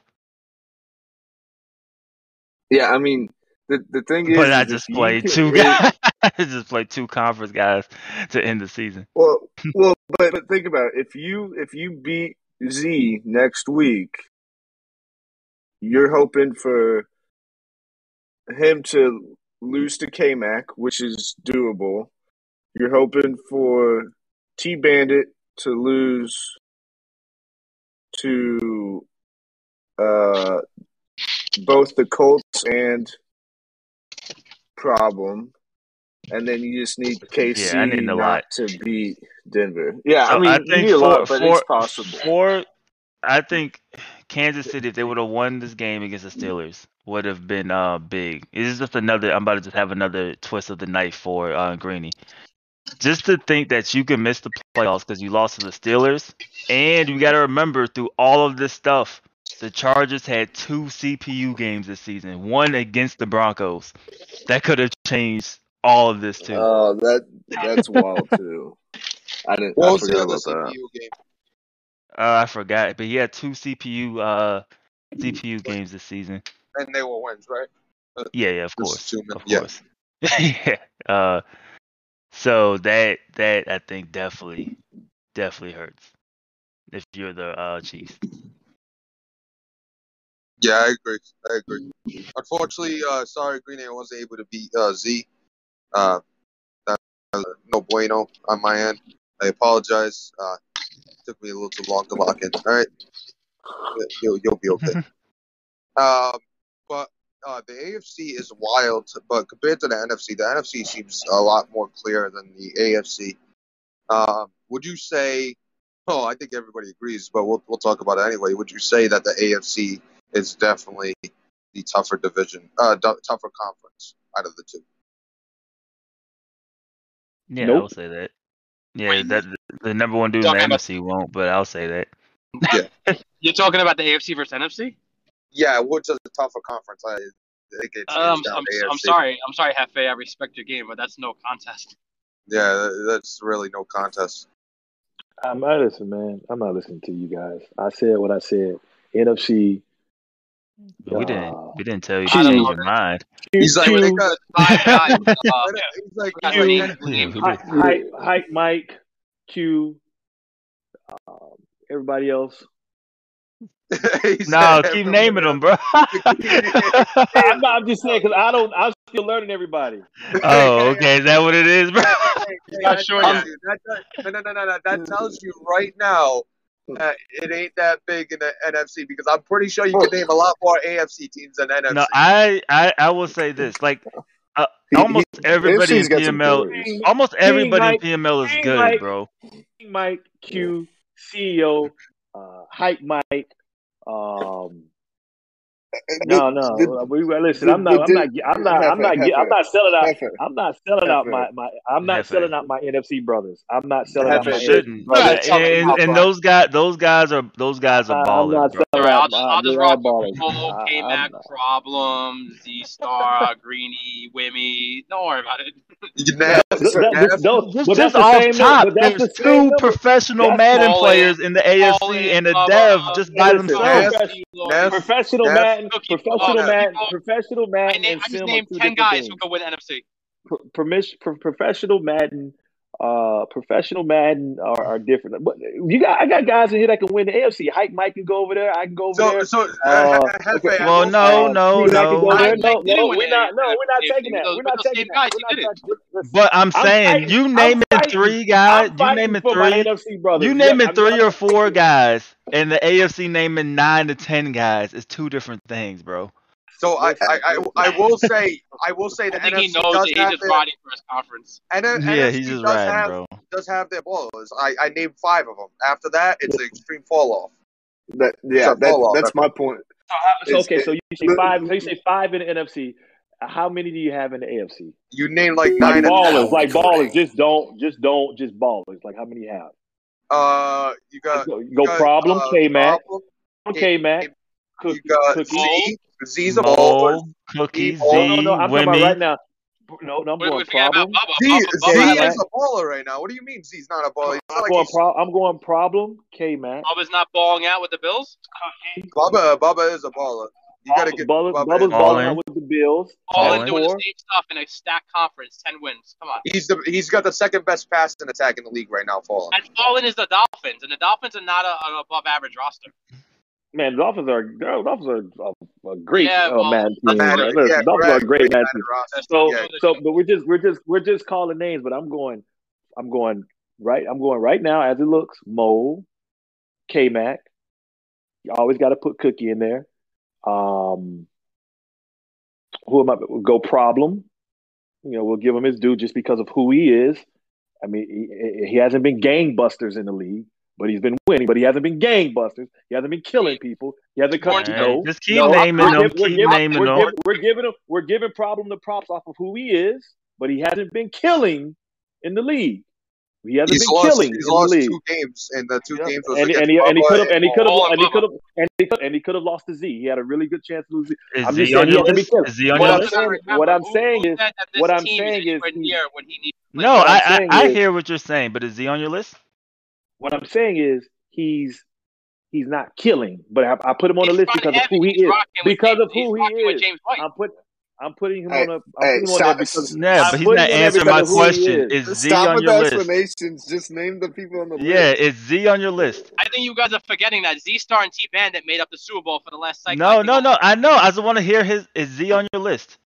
Yeah, I mean the the thing is, But I just played two guys. [LAUGHS] I just played two conference guys to end the season. Well, [LAUGHS] well, but but think about it. If you if you beat Z next week, you're hoping for him to lose to K Mac, which is doable. You're hoping for T Bandit to lose to uh, both the Colts and Problem. And then you just need KC Yeah, I need a not lot. to beat Denver. Yeah, So I mean, I think need a lot, for- but it's possible. For I think Kansas City, if they would have won this game against the Steelers, would have been uh big. It's just another. I'm about to just have another twist of the knife for uh, Greeny. Just to think that you can miss the playoffs because you lost to the Steelers, and you got to remember through all of this stuff, the Chargers had two CPU games this season. One against the Broncos, that could have changed all of this too. Oh, that that's wild [LAUGHS] too. I didn't. What I was the forgot other about that. Game? Uh, I forgot, but he had two CPU uh CPU games this season. And they were wins, right? Yeah, yeah, of course, of yeah. course. [LAUGHS] yeah. Uh, so that that I think definitely definitely hurts if you're the uh Chiefs. Yeah, I agree. I agree. Unfortunately, uh, sorry, Green wasn't able to beat uh, Z. Uh, that, no bueno on my end. I apologize. Uh, took me a little too long to lock in. All right, you'll, you'll be okay. [LAUGHS] um, but uh, the AFC is wild, but compared to the NFC, the NFC seems a lot more clear than the AFC. Um, would you say? Oh, I think everybody agrees, but we'll we'll talk about it anyway. Would you say that the AFC is definitely the tougher division, uh, du- tougher conference out of the two? Yeah, Nope. I'll say that. Yeah, Wait, that the number one dude in the talking about- NFC won't, but I'll say that. [LAUGHS] Yeah. [LAUGHS] You're talking about the AFC versus NFC? Yeah, which is a tougher conference? I think it's, Um, it's down I'm, to I'm sorry. I'm sorry, Hefe. I respect your game, but that's no contest. Yeah, that's really no contest. I'm not listening, man. I'm not listening to you guys. I said what I said. NFC. But we didn't we didn't tell you to change your mind. He's like, when they got, Five guys. [LAUGHS] Uh, he's like, Guys, he's like, name- We name- did. Hype, hype, hype, Mike, Q, um, everybody else. [LAUGHS] No, keep naming them, bro. [LAUGHS] I'm, not, I'm just saying because I don't. I'm still learning everybody. oh, okay, is that what it is, bro? Hey, Not that sure yet. you- that no, no, no, no, no. That tells you right now that it ain't that big in the NFC because I'm pretty sure you can name a lot more AFC teams than NFC. No, I, I, I will say this: like, uh, almost everybody in AFC's got some PML, almost everybody Mike. in PML is King good, Mike. bro. Mike, Q, CEO, uh, hype, Mike, um, No, no. Uh, we, listen, I'm not. I'm not. I'm not. I'm not. I'm not selling out. I'm not selling out my. my I'm not selling out my NFC brothers. I'm not selling out my shouldn't. Brothers. And, and those guys, those guys are those guys are ballers. Bro. Right, I'll, I'll just rock Polo, K Mac, Problem, Z Star, Greeny, Wimmy. Don't worry about it. Just off top, there's two professional Madden players in the AFC and a dev just by themselves. Professional Madden, professional Madden, professional Madden. I, I just named ten guys who go win NFC. Permission professional Madden uh, professional Madden are, are, different. But you got, I got guys in here that can win the AFC. Hike Mike can go over there. I can go over so, there. So, uh, uh, okay. well, no, no, no. no, no, we're not. No, we're not taking that. We're not taking that. We're not taking But I'm saying, I'm you naming three guys, you naming three, you naming three or four guys, and the AFC naming nine to ten guys is two different things, bro. So I, I, I, I, will say I will say [LAUGHS] the I think NFC he knows does that have he's just their, riding for his conference. And then yeah, NFC he's just does riding, have, bro. Does have their ballers. I, I named five of them. After that, it's an extreme fall off. That yeah, that, that's my point. So, okay, so you say five. So you say five in the NFC. How many do you have in the AFC? You name like nine. Like nine. ballers, like ballers. Just don't, just don't, just ballers. Like how many you have? Uh, you got Go, you go got, problem, uh, K Mac, Problem, K Mac, You Cookie, got Cookie. Z. Z's a baller. Mo, Cookie, Z, Oh no, no, I'm talking about right now. No, no, I'm What do going problem. Bubba? Z, Bubba, Z Bubba, Bubba- is a baller right now. What do you mean Z's not a baller? I'm like going he's, pro. I'm going problem. K Mac. Bubba's not balling out with the Bills. Bubba, Bubba is a baller. You gotta get Bubba, Bubba. Bubba's in. Balling in. out with the Bills. All All in in. doing the same stuff in a stacked conference. Ten wins. Come on. He's the he's got the second best passing attack in the league right now. Falling. And Fallen is the Dolphins, and the Dolphins are not a, an above average roster. Man, the Dolphins are the Dolphins are a, a great Yeah, uh, man team. Yeah, the Dolphins are a great man team. So, Yeah. so, but we're just we're just we're just calling names. But I'm going, I'm going right. I'm going right now as it looks. Mo, K Mac. You always got to put Cookie in there. Um, who am I? Go problem. You know, we'll give him his due just because of who he is. I mean, he, he hasn't been gangbusters in the league, but he's been winning. But he hasn't been gangbusters. He hasn't been killing people. He hasn't come. Orange No, just keep no, naming we're them. Keep giving- naming we're them. giving- we're giving him. We're giving problem the props off of who he is, but he hasn't been killing in the league. He hasn't He's been lost. killing He's in lost the league. two games, and the two Yeah. games was And, against and he and he could have and he could have and and he could have and he could and he could have lost to Z. He had a really good chance to lose. it. Is I'm Z just saying he your hasn't been list? killing. Is Z on What your I'm list? saying, what I'm saying who is, said that this what I'm saying is, anywhere he- near when he needs. No, I'm I, I saying I is- hear what you're saying, but is Z on your list? What I'm saying is he's he's not killing, but I, I put him on the list because of who he is. Because James- of who he rocking with is. James White. I'm put I'm putting him Hey, on a I'm hey, putting him on stop- there because Yeah, I'm but he's putting not him answering my of who he question. is. Is Z Stop on with your the list? explanations. Just name the people on the list. Yeah, list. is Z on your list? I think you guys are forgetting that Z Star and T Bandit made up the Super Bowl for the last cycle. No, no, no. I know. I just want to hear his. Is Z on your list?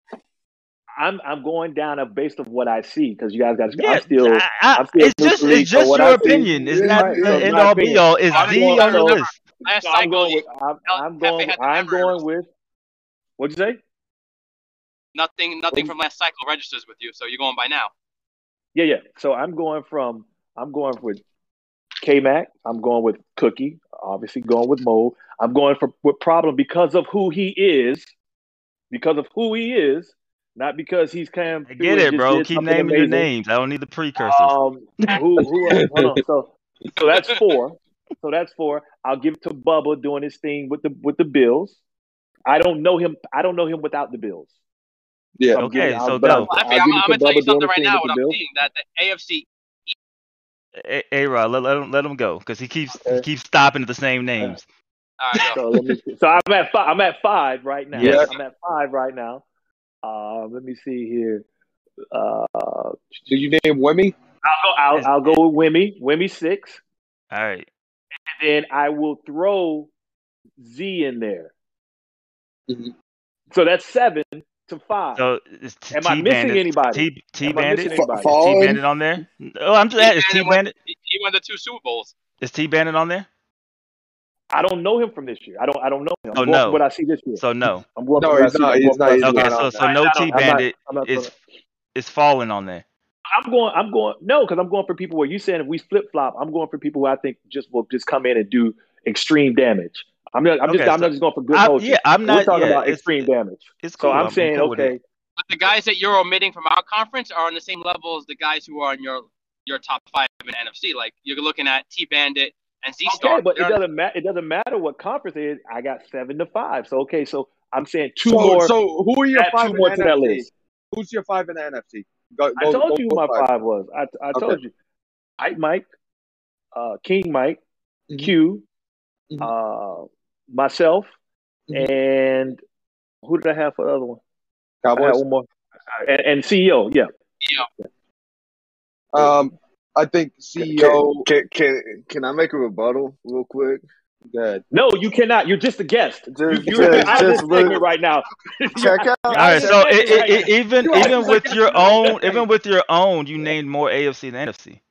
I'm I'm going down of based of what I see because you guys got Yeah, I'm still I, I, I'm still it's just it's just your I see- opinion. It's Yeah, not right, the end my all be opinion. all. Is I'm Z going on your with- list? Last So I'm going with I'm, I'm going I'm going with what'd you say? nothing, nothing from last cycle registers with you, so you're going by now. Yeah, yeah. So I'm going from I'm going with K Mac. I'm going with Cookie. Obviously going with Mo. I'm going for with Problem because of who he is. Because of who he is, not because he's kind I get it, bro. Keep naming your names. I don't need the precursors. Um, who who? else? [LAUGHS] Hold on. So so that's four. So that's four. I'll give it to Bubba doing his thing with the with the Bills. I don't know him. I don't know him without the Bills. Yeah. I'm Okay, so but go. I'm- Well, I'll Hefe, give I'm, it I'm gonna tell you something right now. What I'm Bills. seeing that the AFC. A, a Rod, let, let him let him go because he keeps he Uh, keeps stopping at the same names. All right, go. So let me. So I'm at five. I'm at five right now. Yes. I'm at five right now. Uh, let me see here. Uh, I'll Did you name Wimmy? go. I'll, I'll go with Wimmy. Wimmy six, All right. and then I will throw Z in there. Mhm. So that's seven to five. So is T, Am I T missing anybody? T T Am I Bandit. missing Is anybody? Fa- Fallen? T Bandit on there? Oh, I'm just is T Bandit won- Bandit He he won the two Super Bowls. is T Bandit on there? I don't know him from this year. I don't. I don't know him. Oh, I'm Oh, no. from what I see this year. So no. I'm going No, from he's not. I'm He's not. He's Okay, not so so no T not- Bandit I'm is is falling on there. I'm going. I'm going. No, because I'm going for people where you saying if we flip flop, I'm going for people who I think just will just come in and do extreme damage. I'm not. I'm Okay, just. I'm not just going for good I, yeah, I'm We're not- talking yeah, about extreme damage. It's So cool. I'm saying, cool okay, But the guys that you're omitting from our conference are on the same level as the guys who are in your your top five in NFC. Like you're looking at T Bandit and Z Star. okay, but it doesn't matter. It doesn't matter what conference it is. I got seven to five. So okay, so I'm saying two so, more. so who are your add five in more the to that list. Who's your five in the NFC? Go, I told go- you who my five was. I I Okay. told you. Ike Mike, uh, King Mike, Mhm. Q, Mhm. uh, myself, Mhm. and who did I have for the other one? I had Cowboys. one more. And, and CEO, yeah. Um, I think CEO. Can, can can I make a rebuttal real quick? Good. No, you cannot. You're just a guest. Just- you, you're just- out of just segment right now. Check [LAUGHS] out. All right, so it, it, it, even You're even with your own, even with your own, you named more AFC than NFC.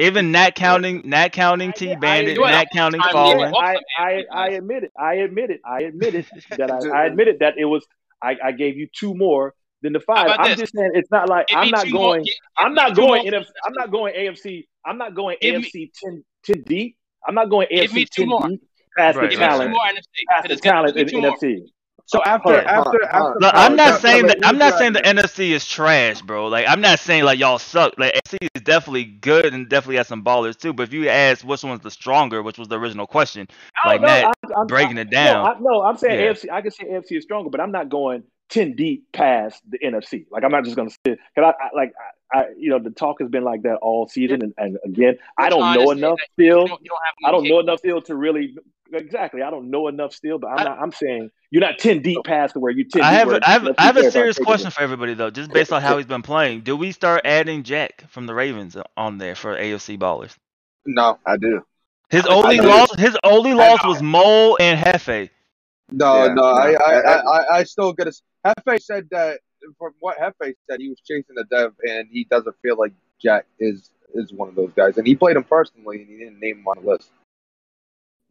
Even not counting, not counting T Bandit, You not counting time Fallen. I, I, I admit it. I admit it. I admit it [LAUGHS] that I, I admitted that it was. I, I gave you two more than the five. I'm this? just saying it's not like Give I'm not two more- going. give- I'm not going. more. NFC, I'm not going AFC. I'm not going Give me- AFC 10, 10 deep. I'm not going Give me AFC two 10 more. deep past Right, the Give me two talent. more NFC. Past the talent give in me two more. NFC. So after Hold on, after hold on, after. hold on. Look, I'm not saying that. I'm not saying the NFC is trash, bro. Like I'm not saying like y'all suck. Like NFC is definitely good and definitely has some ballers too. But if you ask which one's the stronger, which was the original question, like no, that I'm, I'm, breaking it No, down. I, no, I'm saying Yeah. AFC. I can say AFC is stronger, but I'm not going ten deep past the NFC. Like I'm not just going to sit because I, I like I, I, you know, the talk has been like that all season, and, and again, I don't Trying know enough still. You don't, you don't I don't know enough still to really exactly. I don't know enough still, but I'm I- not. I'm saying you're not ten deep past to where you ten. I deep have where a, I have, I have a serious question for everybody though, just based on how he's been playing. Do we start adding Jack from the Ravens on there for AFC ballers? No, I do. His only loss, his only loss was Mole and Hefe. no, Yeah, no. I, no. I, I- I, I, I still get a. Hefe said that from what Hefe said, he was chasing the dev, and he doesn't feel like Jack is is one of those guys, and he played him personally, and he didn't name him on the list.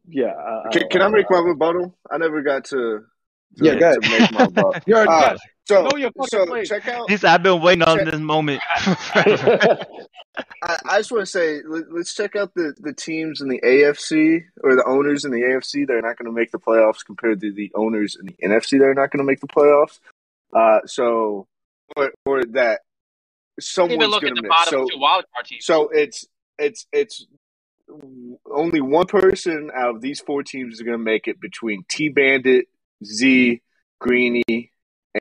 Yeah. I, Can, can I make my rebuttal? I never got to. to Yeah, go ahead. to make my rebuttal. [LAUGHS] You're a All right, guest. So Know your fucking so place. check out. He said, "I've been waiting on this moment." [LAUGHS] [LAUGHS] I, I just want to say, let, let's check out the, the teams in the AFC or the owners in the AFC that are not going to make the playoffs compared to the owners in the NFC that are not going to make the playoffs. Uh, so, or, or that someone's going to miss. So, two wildcard teams. so it's it's it's only one person out of these four teams is going to make it between T Bandit, Z, Greeny,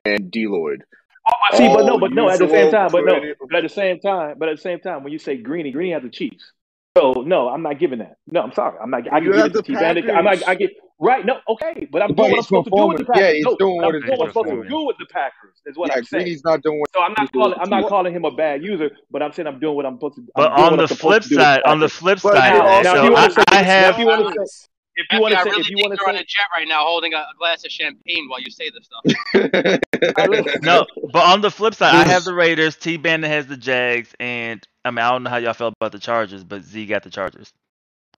and D Lord. Oh, see, but no, but no. At the same time, but no. But at the same time, but at the same time, when you say Greeny, Greeny has the Chiefs. So no, I'm not giving that. No, I'm sorry. I'm not. I You can give it to the T I'm Packers. not. I get right. No, okay, but I'm But doing what I'm supposed to do with the. Packers. Yeah, he's no, doing I'm what doing he's what I'm supposed to do with the Packers. Is what yeah, I'm saying. Greeny's not doing what So I'm not calling. I'm not calling him a bad user, but I'm saying I'm doing what I'm supposed to. but on the flip to do with side, on the flip side, now, of that, now, if so you I, wanna say- I now, have if you wanna say- If you want Effie, to I really if you want to you're on a jet right now, holding a, a glass of champagne while you say this stuff. [LAUGHS] no, [LAUGHS] but on the flip side, I have the Raiders. T Bandit has the Jags, and I mean I don't know how y'all felt about the Chargers, but Z got the Chargers.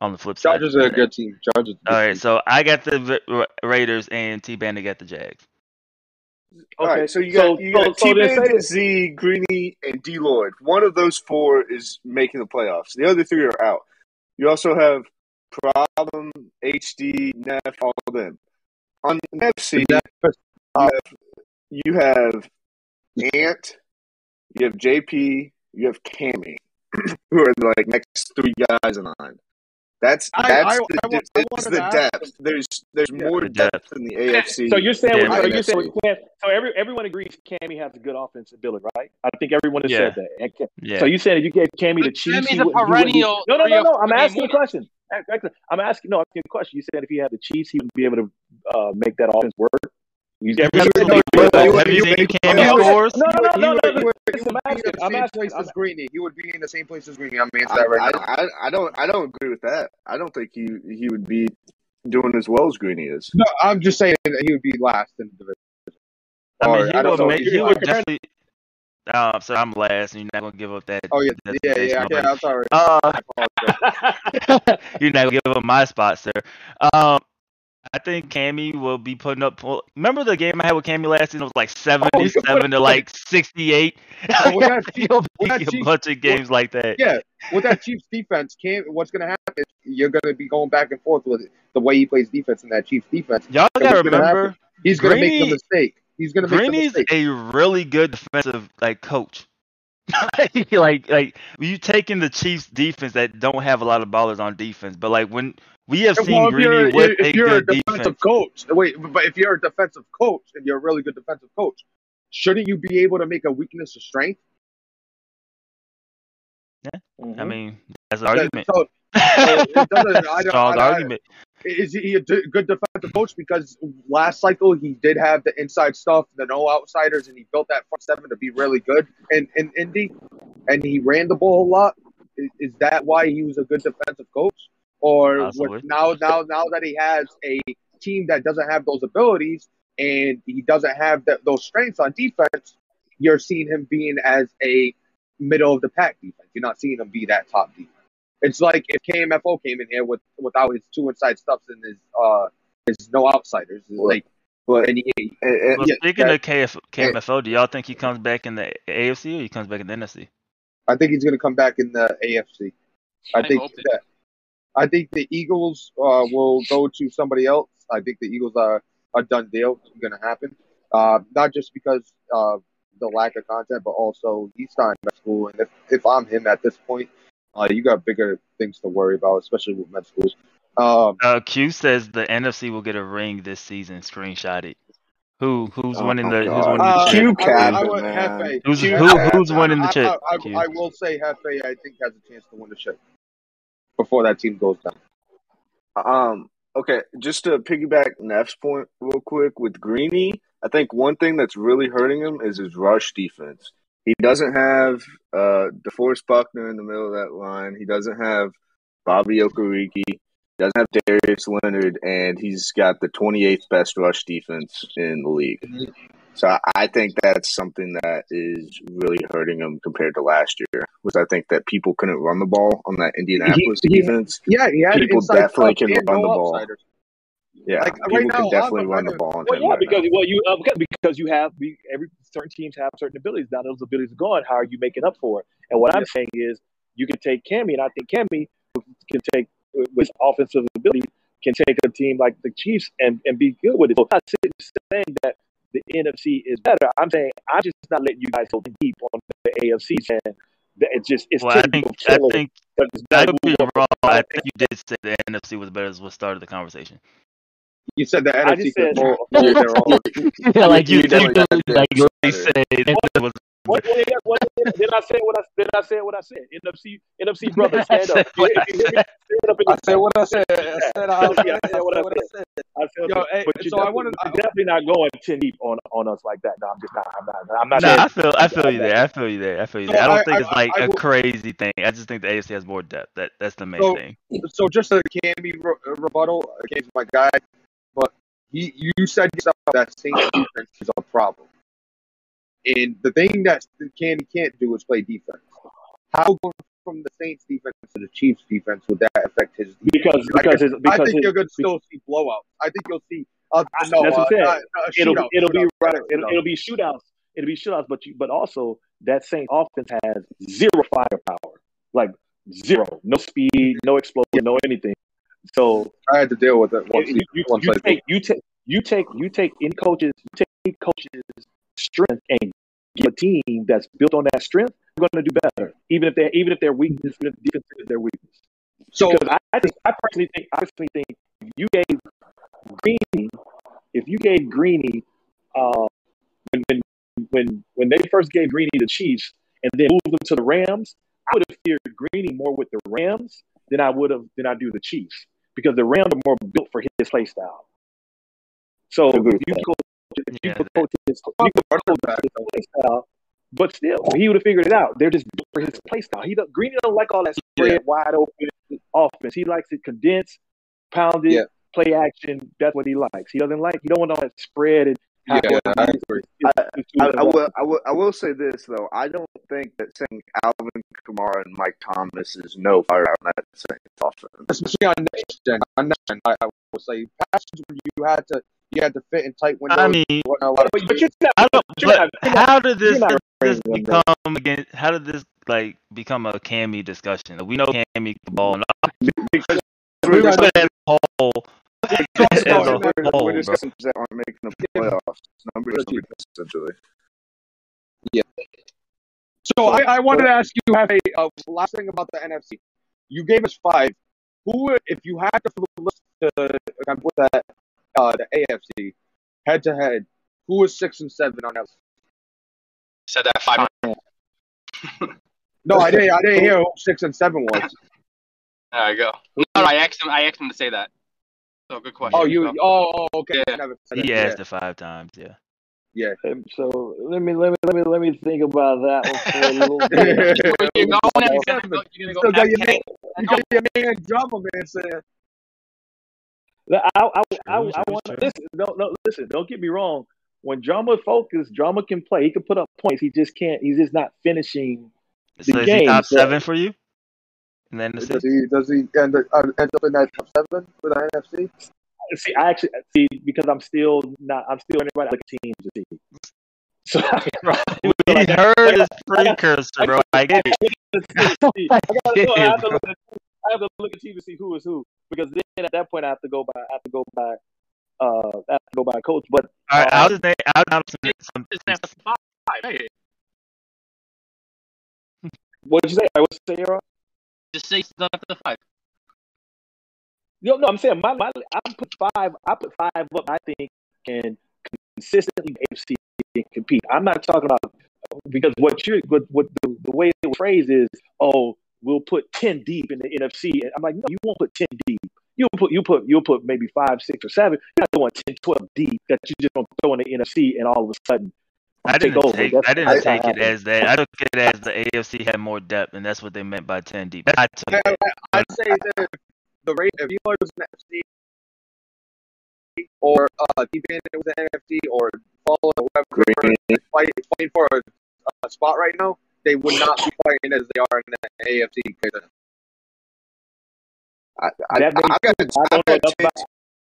On the flip side, Chargers are a good team. Chargers. Are a good All right, team. so I got the Ra- Raiders, and T Bandit got the Jags. Okay, right, so you so- got you got so T then say Bandit. Z, Greeny, and D Lord. One of those four is making the playoffs. The other three are out. You also have Problem, HD, Neff, all of them. On NFC, Uh, you have Ant, you have JP, you have Cammy, [CLEARS THROAT] who are the like next three guys in line. That's that's I- the, I wa- I it's the depth. There's there's more depth depth. in the AFC. So you're saying, Yeah, so you're saying, NFC. we can't, so every everyone agrees Cammy has a good offensive ability, right? I think everyone has Yeah. said that. Yeah. So you saying if you gave Cammy the But Chiefs, Cammy's a wouldn't, he wouldn't be- perennial No, no, no, no. I'm asking a game question. Actually, I'm asking. No, I'm asking a question. You said if he had the Chiefs, he would be able to uh, make that offense work. You, Have every- you no, seen- no, no, have you you- seen you- Cammy you- scores? no, no, He no, would- no, he no. would- Listen, I'm be in asking. the I'm same asking. place I'm- as Greeny. He would be in the same place as Greeny. I'm answering I, that right I, now. I, I don't I don't agree with that. I don't think he he would be doing as well as Greeny is. No, I'm just saying that he would be last in the division. I mean, he would make, he would definitely. Uh, so I'm last, and you're not gonna give up that. Oh yeah, yeah, yeah. yeah I'm sorry. Uh, [LAUGHS] you're not gonna give up my spot, sir. Um, I think Cammy will be putting up. Remember the game I had with Cammy last season? It was like Oh, seventy-seven to like sixty-eight. With that [LAUGHS] You'll with that a Chiefs- bunch of games like that. Yeah, with that Chiefs defense, Cam, what's going to happen you're going to be going back and forth with the way he plays defense in that Chiefs defense. Y'all gotta what's gonna remember, He's going to make the mistake. He's going to make the Greeny's mistake. a really good defensive like coach. [LAUGHS] like like you taking the Chiefs defense that don't have a lot of ballers on defense, but like when we have seen Well, if you're, Greeny with if a you're a good defensive defense. coach, wait, but if you're a defensive coach and you're a really good defensive coach, shouldn't you be able to make a weakness a strength? Yeah, I Mhm. mean, that's an argument. So, so it I [LAUGHS] don't, Strong I, I, argument. Is he a d- good defensive coach? Because last cycle he did have the inside stuff, the no outsiders, and he built that front seven to be really good in, in Indy, and he ran the ball a lot. Is, is that why he was a good defensive coach? Or now, now, now that he has a team that doesn't have those abilities and he doesn't have that, those strengths on defense, you're seeing him being as a middle of the pack defense. You're not seeing him be that top defense. It's like if KMFO came in here with without his two inside stuffs and his uh his no outsiders. It's like But and he, and, and, Well, yeah, speaking that- of KF, KMFO, do y'all think he comes back in the AFC or he comes back in the NFC? I think he's gonna come back in the AFC. I, I think that I think the Eagles uh, will go to somebody else. I think the Eagles are a done deal. It's gonna happen. Uh, not just because of the lack of content, but also he's starting med school. And if, if I'm him at this point, uh, you got bigger things to worry about, especially with med schools. Um, Uh, Q says the NFC will get a ring this season. Screenshot it. Who who's Oh, winning the who's God. winning the Uh, chip? Q I, Cap, I, I would. Hefe. Who's Q who who's winning the I, chip? I, Q. I, I will say Hefe, I think, has a chance to win the chip before that team goes down. Um, okay, just to piggyback Neff's point real quick with Greeny, I think one thing that's really hurting him is his rush defense. He doesn't have uh DeForest Buckner in the middle of that line. He doesn't have Bobby Okereke. He doesn't have Darius Leonard, and he's got the 28th best rush defense in the league. So I- I think that's something that is really hurting him compared to last year. Was I think that people couldn't run the ball on that Indianapolis He- he- defense. Yeah, he had People inside definitely can run no the ball. outsiders. Yeah, Like, people right now, can definitely run the ball on Well, him yeah, right because now. well, you uh, because, because you have every certain teams have certain abilities. Now those abilities are gone. How are you making up for it? And what I'm saying is, you can take Cammy, and I think Cammy can take with offensive ability can take a team like the Chiefs and, and be good with it. So I'm not sitting- saying that the NFC is better. I'm saying I'm just not letting you guys go deep on the AFC. That it's just it's Well, I think I think I could be wrong. I think you did say the NFC was better as what started the conversation. You said the I NFC just could said- [LAUGHS] hold hold their own. [LAUGHS] yeah, like you, You you, definitely you did like better. really said it was What, what, what, then I said what I then I said what I said. NFC NFC [LAUGHS] brothers stand up. what If I you hear me, stand up I said what I said. I said I, I Yeah, I said what I said. I said, Yo, hey, but so I definitely, wanted- you're definitely not going ten deep on on us like that. No, I'm just not. I'm not. I'm not. Nah, I feel I feel you there. I feel you there. I feel you there. I don't think it's like a crazy thing. I just think the AFC has more depth. That that's the main thing. So just a Cammy re- rebuttal against my guy, but he, you said yourself that Saints defense is a problem, and the thing that Cammy can't do is play defense. How going from the Saints defense to the Chiefs defense would that affect his? Defense? because because his, I think his, you're gonna still see blowouts. I think you'll see. Uh, I- no, that's what uh, not- not a it'll shootout, it'll be right. It'll, it'll be shootouts. It'll be shootouts. But you but also that same offense has zero firepower. Like zero. No speed. No explosion. No anything. So I had to deal with it once. you, you, once you take you take you take you take in coaches you take coaches strength and give a team that's built on that strength. They're going to do better, even if they even if their weakness, even if defense is their weakness. so Because I, I think I personally think I personally think you gave Greeny, if you gave Greeny, uh, when when when when they first gave Greeny the Chiefs and then moved them to the Rams, I would have feared Greeny more with the Rams than I would have than I do the Chiefs because the Rams are more built for his play style. So Agree if you go, if you Yeah, could coach his, you coach his play style, but still he would have figured it out. They're just built for his play style. He don't, Greeny don't like all that spread wide open offense. He likes it condensed, pounded, Yeah. play action. That's what he likes. He doesn't like. He don't want all that spread and. Yeah, I agree. I, I will, I will, I will say this though. I don't think that saying Alvin Kamara and Mike Thomas is no fire out in that Saints offense. especially on next gen. On next gen, I, I say, passes when you had to you had to fit in tight windows. I mean, wasn't a lot of But, but you're not, I don't. you're But not- how did this, you're this raising them, become again? How did this like become a Cammy discussion? We know Cammy can ball, and Because we we're, were discussing, as a whole. As a we're, whole, we're discussing that aren't making the playoffs. Numbers, essentially. So I, I wanted to ask you have a uh, last thing about the NFC. You gave us five. Who, if you had to list to like, with that uh, the AFC head to head, who is six and seven on that? Said that five. No, I didn't. I didn't hear who six and seven was. There you go. No, no, I asked him. I asked him to say that. So good question. Oh, you. Oh, oh okay. Yeah. I never said He that. asked it five times. Yeah. Yeah. Um, So let me let me let me let me think about that one for a little yeah. bit. Where you going? You're gonna go. You're Still gonna got your man, you got your man drummer man saying. I, I, I, I, True, I true, want true. listen. No, no, listen. Don't get me wrong. When drama focus, drama can play. He can put up points. He just can't. He's just not finishing. So The is he game, top so- seven for you? And then Does he does he end, uh, end up in that top seven for the NFC? See, I actually see because I'm still not. I'm still in it right like teams to see. [LAUGHS] So we heard his precursor, bro. I get it. [LAUGHS] I gotta go. I have to look at. I have to look at teams to see who is who because then at that point I have to go by. I have to go by. Uh, I have to go by coach. But All right, Uh, I'll just name. I'll name some, some, It's five. What did you say? What did you say, Aaron? Just say it's not the five. No, no, I'm saying my, my I put five. I put five up. I think can consistently AFC can compete. I'm not talking about because what you what what the, the way it was phrased is oh we'll put ten deep in the NFC and I'm like no you won't put ten deep. You'll put you put you'll put maybe five, six, or seven. You're not going 10, 12 deep that you just don't throw in the NFC and all of a sudden I didn't over. take. I didn't that's take how it as that. I took it as the AFC had more depth, and that's what they meant by ten deep. I took I, it. I, I'd say that the rate if Eli was an NFC or uh, T Bandit was an NFC or Fall or whoever Green. fight, fighting for a, a spot right now, they would not be fighting as they are in the AFC. 'cause I, I, That makes I got, sense. I I've got know ten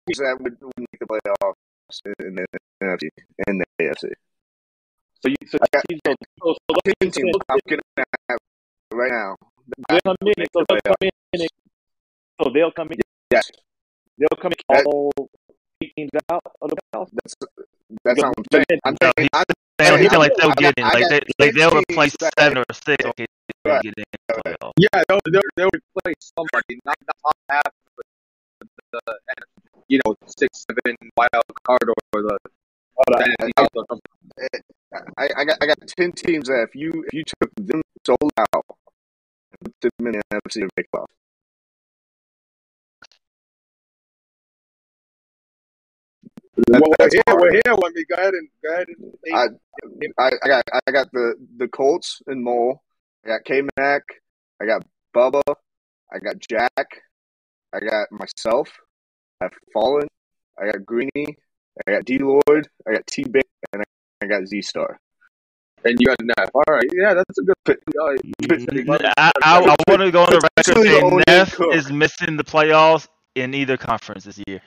teams that would, would make the playoffs in the NFC and the AFC. So you so, I got- so, so, so Ten those teams I'm looking at right now. they'll come in. So they'll come in. and- So they'll come in. Yes, They'll come in That- all eight teams out of the playoffs. that's that's not what I'm saying. I'm No, saying I'm, They, he said like they'll get in, like they, like they'll replace seven or six. Okay, they'll Right. get in the playoffs. Yeah, they'll, they'll, they'll replace somebody, not the top half of the, the you know, six, seven wild card or the, the NFC South or something. Eh, I, I got I got ten teams that if you if you took them sold out, and put them in the NFC to make playoffs. Well, we're here, hard. we're here. Let me go ahead and go ahead and I, I, I got I got the the Colts and Mole. I got K Mac. I got Bubba. I got Jack. I got myself. I have Fallen. I got Greeny. I got D Lloyd. I got T Bane, and I, I got Z Star. and you got Neff. All right, yeah, that's a good pick. Uh, I, I, I want to go on the record Especially the saying Neff Cook. is missing the playoffs in either conference this year.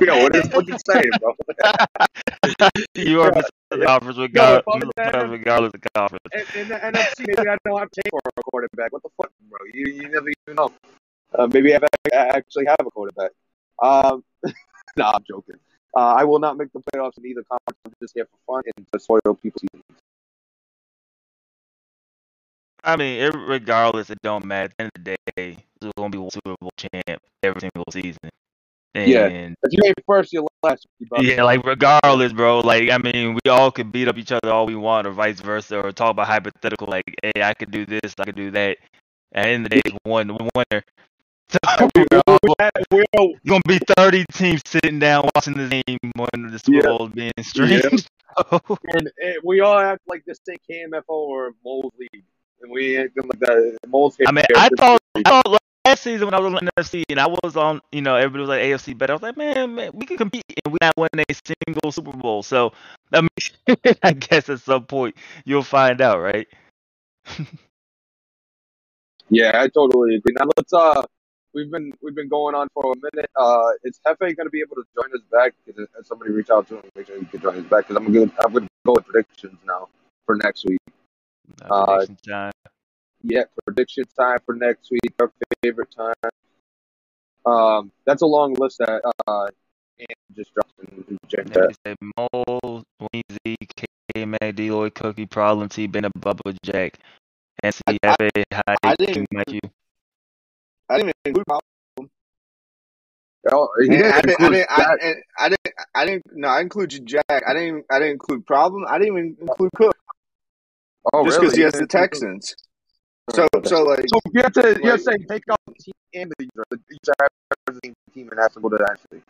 yeah, what is what you saying, bro? [LAUGHS] you are Yeah. missing the conference regardless, if I'm regardless of conference. in, in the NFC, maybe I don't have tape for a quarterback. What the fuck, bro? You you never even know. Uh, maybe I actually have a quarterback. Um, [LAUGHS] nah, I'm joking. Uh, I will not make the playoffs in either conference. I'm just here for fun and to spoil people's season. I mean, it, regardless, it don't matter. At the end of the day, it's going to be Super Bowl champ every single season. And Yeah. If you ain't first, you're last. Yeah, like regardless, bro. Like I mean, we all could beat up each other all we want, or vice versa, or talk about hypothetical. Like, hey, I could do this, I could do that. At the end of the day, it's one winner. So we're all- we gonna be thirty teams sitting down watching this game when the Super Yeah. Bowl is being streamed. [LAUGHS] So, and, and we all act like this ain't KMFO or Moles League, and we ain't gonna like the Moles. I mean, I thought, I thought last season when I was on NFC and I was on, you know, everybody was like AFC better. I was like, man, man, we can compete, and we not winning a single Super Bowl. So, I mean, [LAUGHS] I guess at some point you'll find out, right? [LAUGHS] Yeah, I totally agree. Now let's uh, we've been we've been going on for a minute. Uh, is Hefe going to be able to join us back? Has somebody reach out to him? Make sure he can join us back because I'm good. I'm going to go with predictions now for next week. Uh, prediction time. Yeah, prediction time for next week. Our favorite time. Um, that's a long list that uh, and just dropped in the gym chat. say Mole, Weezy, K Mac, Deloitte, Cookie, Problem, T, Ben, Bubba, Jack, NC, I- I- Hefe, High, I didn't King, Matthew. I didn't even include problem. Oh, he And didn't I didn't. I include didn't. I, I didn't. I didn't. No, I included Jack. I didn't. I didn't include problem. I didn't even include Cook Oh, just really? because he has the didn't include Cook? So so like So you have to you're Like- saying take out the team and the user. The user has the team and has to go to that city.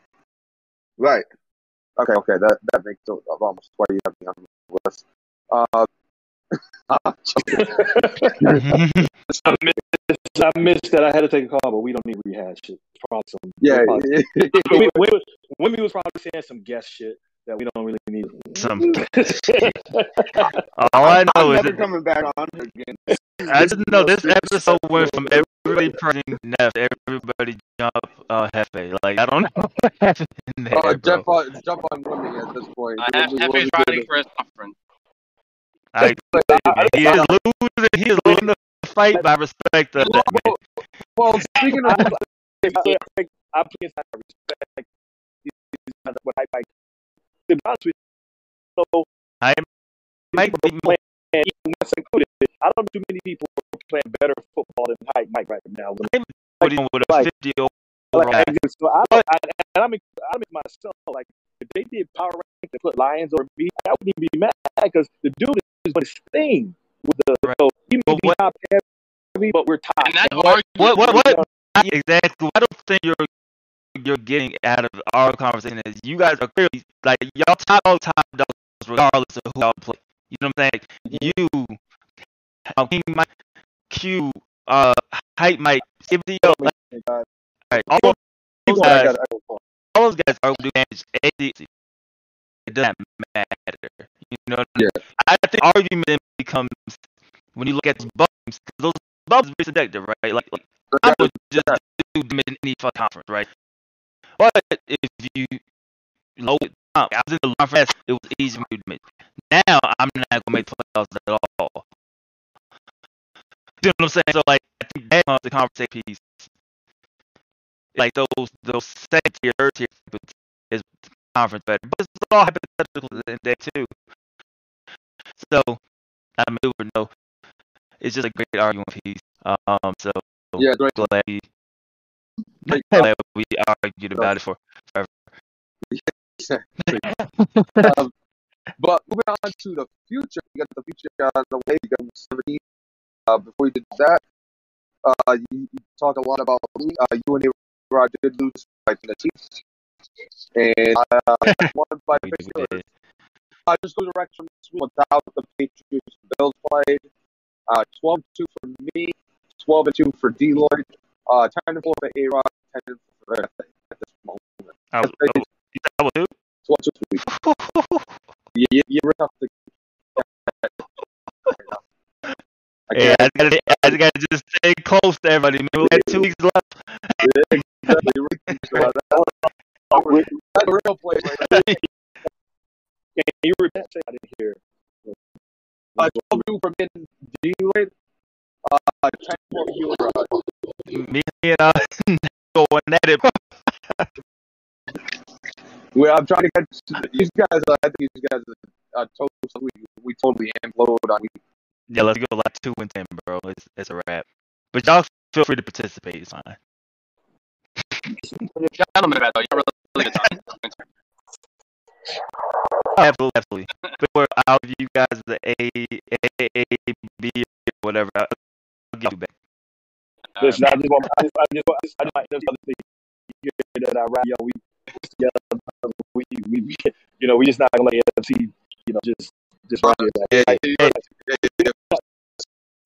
right. Okay, okay, that that makes it almost why you have me on the list. Uh, I missed, I missed that I had to take a call, but we don't need to rehash it. It's probably some yeah, probably- Wimmy, Wimmy, Wimmy was probably saying some guest shit that we don't really need. Some [LAUGHS] All I know I'm is never that coming back on again. I just know this episode went from everybody praising Neff to everybody jump uh Hefe. Like I don't know what happened in there, bro. jump on jump on Wimmy at this point. Uh, Hef- Wimmy- Hefe's Wimmy's riding good. for his conference. I, he is losing. He is losing the fight by respect of that man. Well, [LAUGHS] speaking of I, I, I I respect what I like. To be honest with you, so, I even Wes included, I don't know too many people playing better football than Mike Mike right now. with him with a Like- 50 Like, overall. I, so I, I, and I'm, I'm myself like they did power rank to put Lions or me, I wouldn't even be mad because the dude is doing his thing with the. Right. So he may But be top heavy, but we're top. And What what what what exactly? I don't think you're you're getting out of our conversation is you guys are clearly like y'all top all top dogs regardless of who y'all play. You know what I'm saying? Like, you, uh, King Mike, Q, uh, Hype Mike, CBO, like, all those guys, got- I got- all those guys are doing damage. ADC. It doesn't matter. You know what I mean? I think argument becomes when you look at those those bums are very subjective, right? Like, like I would just do them in any fucking conference, right? But if you low it down, I was in the conference, it was easy for me to admit. Now I'm not gonna make playoffs at all. You know what I'm saying? So like I think that comes the conversation piece. Like those those second tier, third tier is conference better. But it's all hypothetical in there too. So I mean or no. It's just a great argument piece. Um so yeah, great. glad we glad we argued about it for [LAUGHS] um, but moving on to the future, we got the future on the way. We got 17. Uh, before we did that, uh, you, you talk a lot about uh, you and you Rod did lose by the Chiefs, and uh, [LAUGHS] won by we the Steelers. did. Uh, just go direct from this week without the Patriots. Bills played uh, 12 2 for me, 12 and 2 for Deloitte, uh, 10 and 4 for A Rod, 10 4 for F at this moment. I was, oh, you I was who? 12 2 week. You, you, you're tough to. I Hey. I gotta, I just gotta just stay close to everybody. Man, we got two weeks left. Can you repeat? that? I didn't hear. Uh, 12 2 for mid Deloitte, uh, 10 for you, Rod. Me and uh, going at it. Well, I'm trying to get these guys. Uh, I think these guys are uh, totally. We totally implode on you. Yeah, let's go like two and ten, bro. It's, it's a wrap. But y'all feel free to participate. It's fine. Gentlemen, about though, you're really good time. Oh, absolutely, absolutely. But we're, I'll give you guys the A, A, A, B, or whatever. I'll give you back. Listen, I just want, I just, I just, I just, I just like this other thing here that I rap, yo, we together, we, we, we, you know, we just not gonna let AFC, you know, just, just run it. Like, Yeah, like, yeah, yeah, yeah.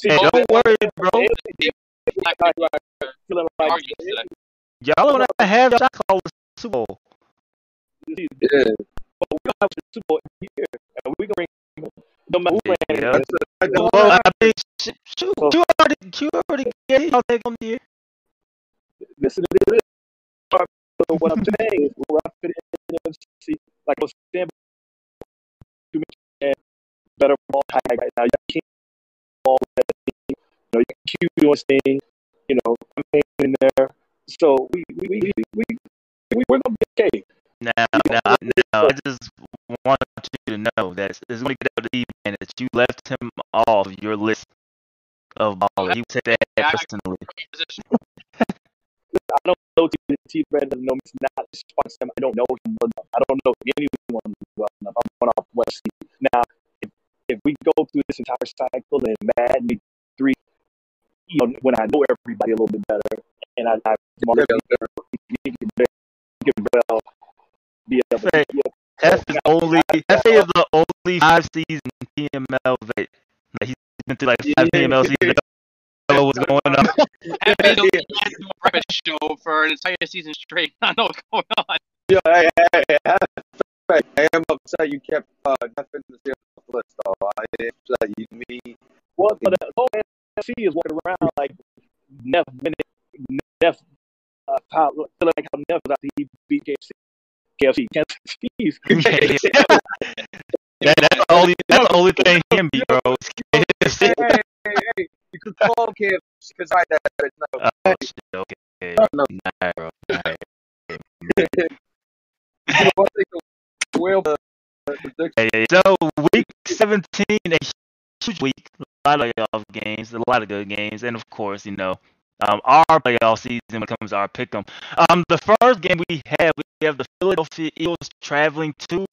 see, Hey, don't worry, bro. AFC, Black like, people like, like, arguing today. Y'all don't have shot call the Super Bowl. see, yeah. but we don't have the Super Bowl every year, and we can bring, no matter who playing, Yeah. That's a, that's a, Well, I mean, sh- shoot, you already, you already gave y'all take on the year. listen to this. So what I'm saying is, where I fit in the NFC, like I was saying, too much better ball high right now. You can't ball that thing. You know, you can keep doing his thing. You know, I'm in there. So we we we we, we we're gonna be okay. Now, now, now, I just want you to know that it's going to get out of the man that you left him off your list of ballers. He would take that I- personally. I don't know T. T. Brad doesn't know me. It's not response him. I don't know him well enough. I don't know anyone well enough. I'm going off what I. Now, if, if we go through this entire cycle and Madden me three, you know, when I know everybody a little bit better, and I, I you can you can well be able to Say, be able F is only F is the only five season PML vet. Like he's been through like five PML seasons. Know what's [LAUGHS] going on? Happy to do a breakfast show for an entire season straight. [LAUGHS] I know what's going on. Yeah, hey, hey, hey, that's right. I am upset you kept uh, Jeff in the zero list, though. I am upset you, me. Well, but the whole NFC is walking around like Neff winning, Neff, uh, how, feeling like how Neff was after he beat KFC. KFC, Kansas City's. [LAUGHS] Yeah, That, that's the only that's the only thing he can be, bro. hey, hey, hey, hey, you could call him KFC because I that it's not Oh shit, okay. No. Alright, bro. Alright. [LAUGHS] you know, I think the whale the, the prediction. Hey, hey, so week 17, a huge week, a lot of playoff games, a lot of good games, and of course, you know, um, our playoff season when it comes to our pick'em. Um, the first game we have, we have the Philadelphia Eagles traveling to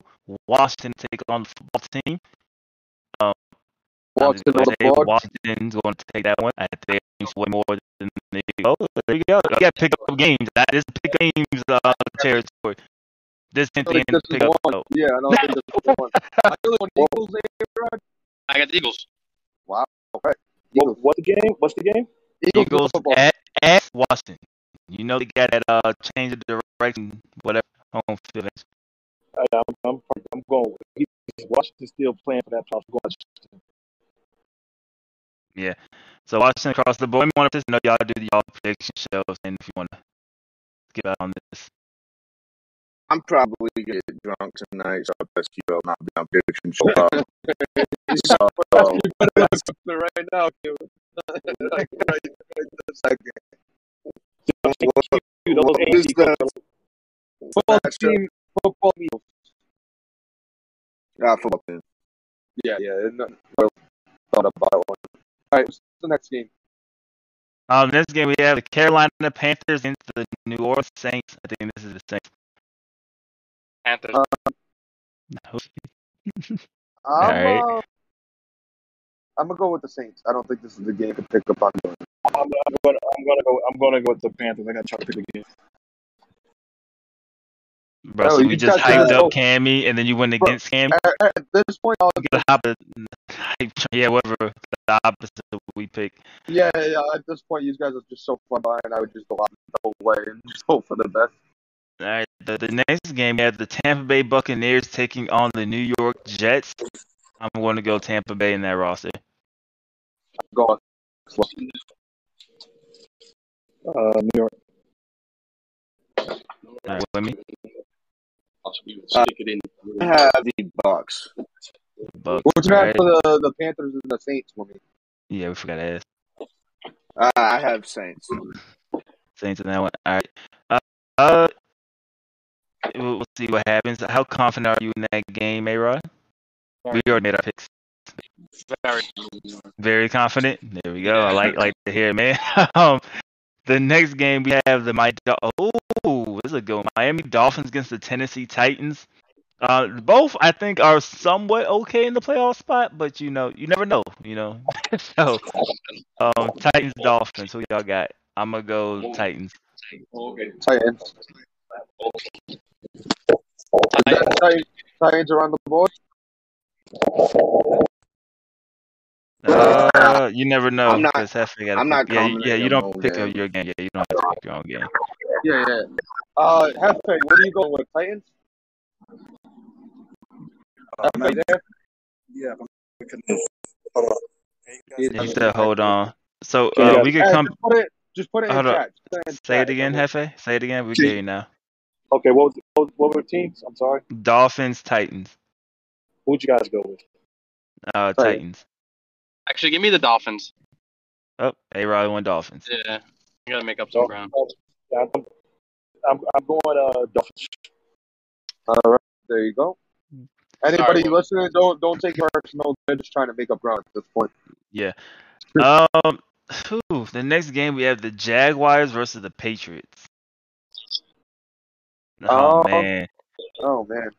Washington to take on the football team. Um, Washington gonna the say board. Washington's going to take that one. I think it's way more than the Oh, there you go. You got pick up games. That is pick games uh, territory. This I thing don't think this is pick up. one. Yeah, I don't think this is one. [LAUGHS] I really want Eagles, Aaron. I got the Eagles. Okay. What, Eagles. what's the game? What's the game? Eagles, at, at Washington. You know they got that uh change of direction, whatever home field. is. I, I'm, I'm, I'm going. With, Washington's still playing for that playoff. I'm going So Washington across the board. We want to know y'all do y'all prediction shows, and if you want to get out on this, I'm probably gonna get drunk tonight, so I'll best you up, not be on prediction show. Uh, so, uh, You better look something right now, Kim. [LAUGHS] [LAUGHS] right, right this second. what, Dude, those what is AFC the Football matchup? team, football Eagles. Yeah, football team. Yeah, yeah. No, no, thought about one. All right, what's the next game? um, this game we have the Carolina Panthers into the New Orleans Saints. I think this is the Saints. Panthers. No. [LAUGHS] I'm, right. uh, I'm gonna go with the Saints. I don't think this is the game to pick up on. I'm, I'm gonna, I'm gonna go. I'm gonna go with the Panthers. I gotta try to pick again. Bro, Oh, so you we just got hyped up Cammy, and then you went Bro, against Cammy. At, at this point, I'll We the hype. Yeah, whatever the opposite we pick. yeah, yeah. At this point, you guys are just so far behind. I would just go out the whole way and [LAUGHS] just hope for the best. All right, the, the next game we have the Tampa Bay Buccaneers taking on the New York Jets. I'm going to go Tampa Bay in that roster. Go on. Uh, New York. All right, with me, Uh, I have the Bucks. Bucks. What you all right. for the the Panthers and the Saints for me? Yeah, we forgot to ask Uh, I have Saints. Saints in that one. All right. Uh, uh, we'll we'll see what happens. How confident are you in that game, A Rod? We already made our picks. Very. Very confident. There we go. I like like to hear it, man. [LAUGHS] um, the next game we have the my oh, this is a good one. Miami Dolphins against the Tennessee Titans. Uh, both I think are somewhat okay in the playoff spot, but you know, you never know. You know, [LAUGHS] so um, Titans Dolphins. Who y'all got? I'm gonna go Titans. Titans. Titans. Titans are on the board. Uh, you never know I'm not- I'm not yeah, yeah, yeah, you don't pick game. up your game. Yeah, you don't have to pick your own game. Yeah, yeah. Uh, Hefe, what are you going with? Titans? Hefe there? Yeah. He said, "Hold on." So Yeah. uh, we could come. Just put it, Just put it in Hold chat. Just it Say chat. it again, Hefe. Say it again. We See- get you now. Okay, what, was, what, what were the teams? I'm sorry. Dolphins, Titans. Who'd you guys go with? Uh, Right. Titans. Actually, give me the Dolphins. Oh, A Rod won Dolphins. Yeah, I gotta make up some ground. Yeah, I'm, I'm, I'm going uh, Dolphins. All right, there you go. Anybody Sorry. listening, don't don't take it personal. They're just trying to make up ground at this point. Yeah. Um. whew, the next game we have the Jaguars versus the Patriots. Oh, Oh. man, Oh man,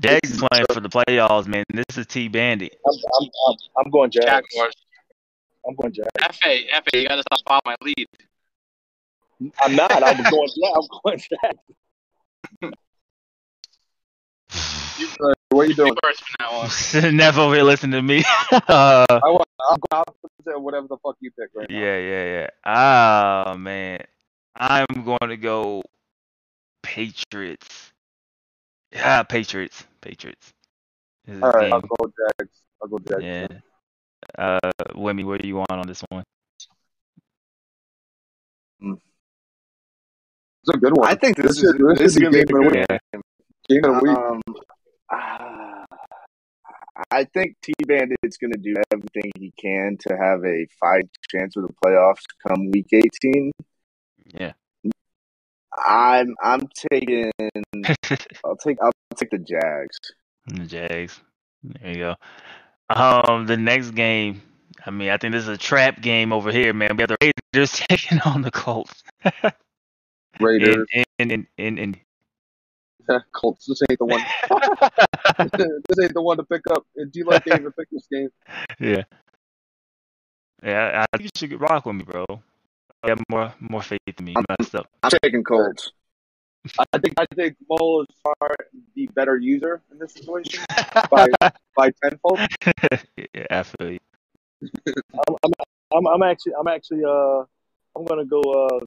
Jags is playing for the playoffs, man. This is T Bandit. I'm, I'm, I'm, I'm going Jags. Jaguars. I'm going Jags. FA, FA, you gotta stop following my lead. I'm not. I'm [LAUGHS] going Jags. I'm going Jags. uh, what are you doing? First from now on. [LAUGHS] Never will listen to me. uh, [LAUGHS] I want. I'm going opposite of whatever the fuck you pick right now. yeah, yeah, yeah. Ah, man. I'm going to go Patriots. Yeah, Patriots. Patriots. This is All right, game. I'll go Jags. I'll go Jags. Yeah. Uh, Wimmy, what do you want on this one? It's a good one. I think this, This is is- this this is is gonna be a game of the good Yeah. Game of the week. Um, I think T Bandit's going to do everything he can to have a fight chance of the playoffs come week 18. Yeah. I'm I'm taking [LAUGHS] I'll take I'll take the Jags. The Jags. There you go. Um, the next game. I mean, I think this is a trap game over here, man. We have the Raiders [LAUGHS] taking on the Colts. [LAUGHS] Raiders. In, in, in, in, in. Colts. This ain't the one. this ain't the one to pick up. And do you like to even pick this game? yeah. Yeah, I think you should rock with me, bro. You have more more faith in me. You messed up. I'm taking Colts. [LAUGHS] I think I think Mo is far the better user in this situation [LAUGHS] by by tenfold. [LAUGHS] yeah, I feel you. I'm, I'm, I'm, I'm actually, I'm actually, uh, I'm gonna go uh,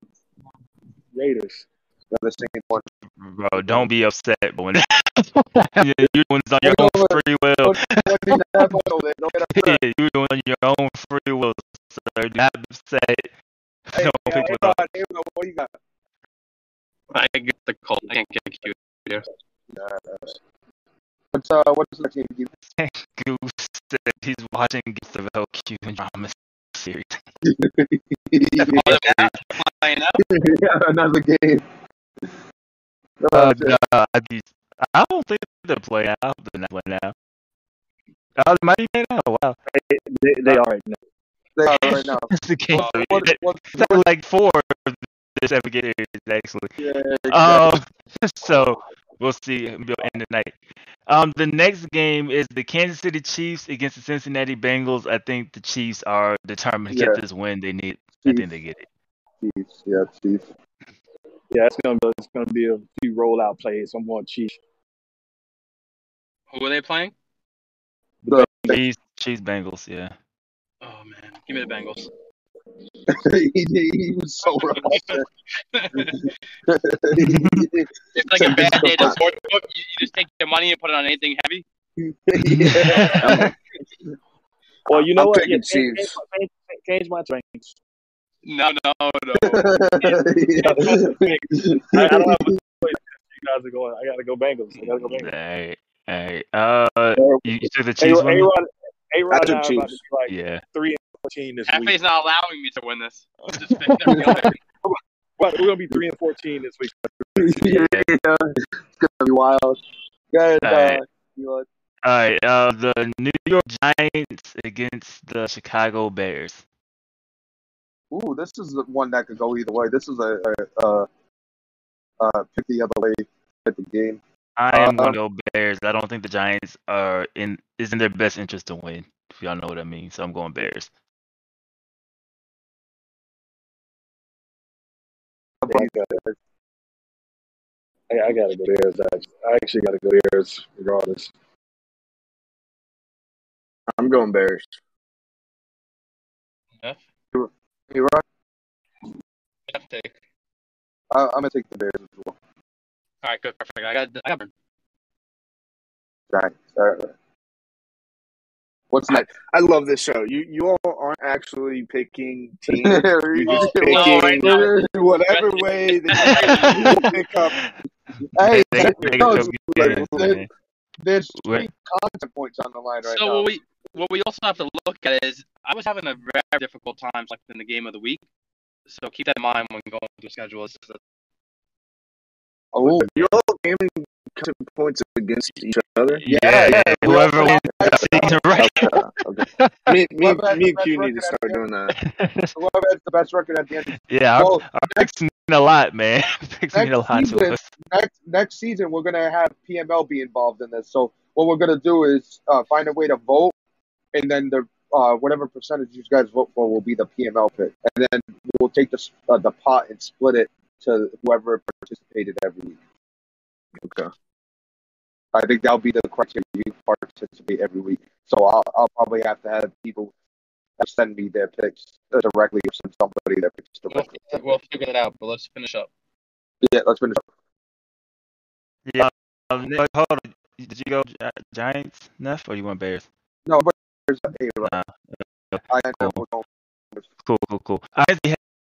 Raiders. Yeah, this ain't one. Bro, don't be upset, but when you're doing this on your own free will. Don't, don't even have fun over there. Don't get upset. Yeah, you're doing it on your own free will, sir. Do not be upset. Hey, Don't hey, pick hey. Rod, hey, Rod, what do you got? I get the Colt. I can't get cute here. What's uh what's the next game? Goose said he's watching Gifts of LQ and drama series. give? They're back playing now? yeah, another game. Uh, shit. no, I, don't think they're playing. out. hope they're not playing now. Oh, they might be playing now. Wow. They, they are right now. They [LAUGHS] are right now. That's the game. Oh, What, It what, sounded like four of the seven games, actually. yeah, exactly. Um, [LAUGHS] so we'll see. We'll end the night. Um, the next game is the Kansas City Chiefs against the Cincinnati Bengals. I think the Chiefs are determined to Yeah. get this win. They need. I think they get it. Chiefs, yeah, Chiefs. Yeah, it's gonna be, it's gonna be a few rollout plays. I'm going Chiefs. Who are they playing? The, Chiefs, Chiefs, Bengals. Yeah. Oh man, give me the Bengals. [LAUGHS] he, he, he was so [LAUGHS] rough. It's like a bad day at the sports book. You, you just take your money and put it on anything heavy. yeah. [LAUGHS] Well, you know I'm what? picking Yeah, change, change, change, change my trains. No, no, no. I, I don't have a choice. You guys are going. I gotta go Bengals. I gotta go Bengals. right. All right. Uh, you, you took the A Chiefs one? Rod, A Rod, and I are about to be like Yeah. three and fourteen this week. Not allowing me to win this. I'm just picking every other. Well, [LAUGHS] we're gonna be three and fourteen this week. [LAUGHS] yeah, it's gonna be wild. Guys, uh, Alright. you know, All right. Uh, the New York Giants against the Chicago Bears. ooh, this is the one that could go either way. This is a, a, a, uh pick the other way type of game. I am going to go Bears. I don't think the Giants are in is in their best interest to win. If y'all know what I mean, so I'm going Bears. I, gotta, I, I gotta go Bears. Actually. I actually gotta go Bears regardless. I'm going Bears. You're, right? F take. I, I'm gonna take the Bears as well. All right, good, perfect. I got, I got. Giants. All right. What's next? I love this show. You you all aren't actually picking [LAUGHS] teams. You're You're just No, oh, picking right whatever way that you [LAUGHS] pick up. Hey, They- that they shows like, get there's, man. there's Wait. three content points on the line right so now. what we what we also have to look at is I was having a very difficult time selecting the game of the week. So keep that in mind when going through schedules. Oh, You're all gaming content points against each other. Yeah, Yeah, yeah, whoever wins the season, right? Okay. Me, me, [LAUGHS] Whoever me and Q need to start doing that. [LAUGHS] whoever has the best record at the end. yeah, our, Well, our picks mean a lot, man. [LAUGHS] picks mean a next lot to season- us. next next season we're gonna have PML be involved in this. So what we're gonna do is uh, find a way to vote, and then the uh, whatever percentage you guys vote for will be the PML pick, and then we'll take the uh, the pot and split it to whoever participated every week. Okay. I think that'll be the criteria. You participate every week, so I'll I'll probably have to have people send me their picks directly or send somebody their picks We'll, directly. we'll figure that out, but let's finish up. Yeah, let's finish. Up. Yeah. Um, Nick, hold on. Did you go Gi- Giants, Neff, or you went Bears? No, but there's a right. I end up Cool, cool, cool. I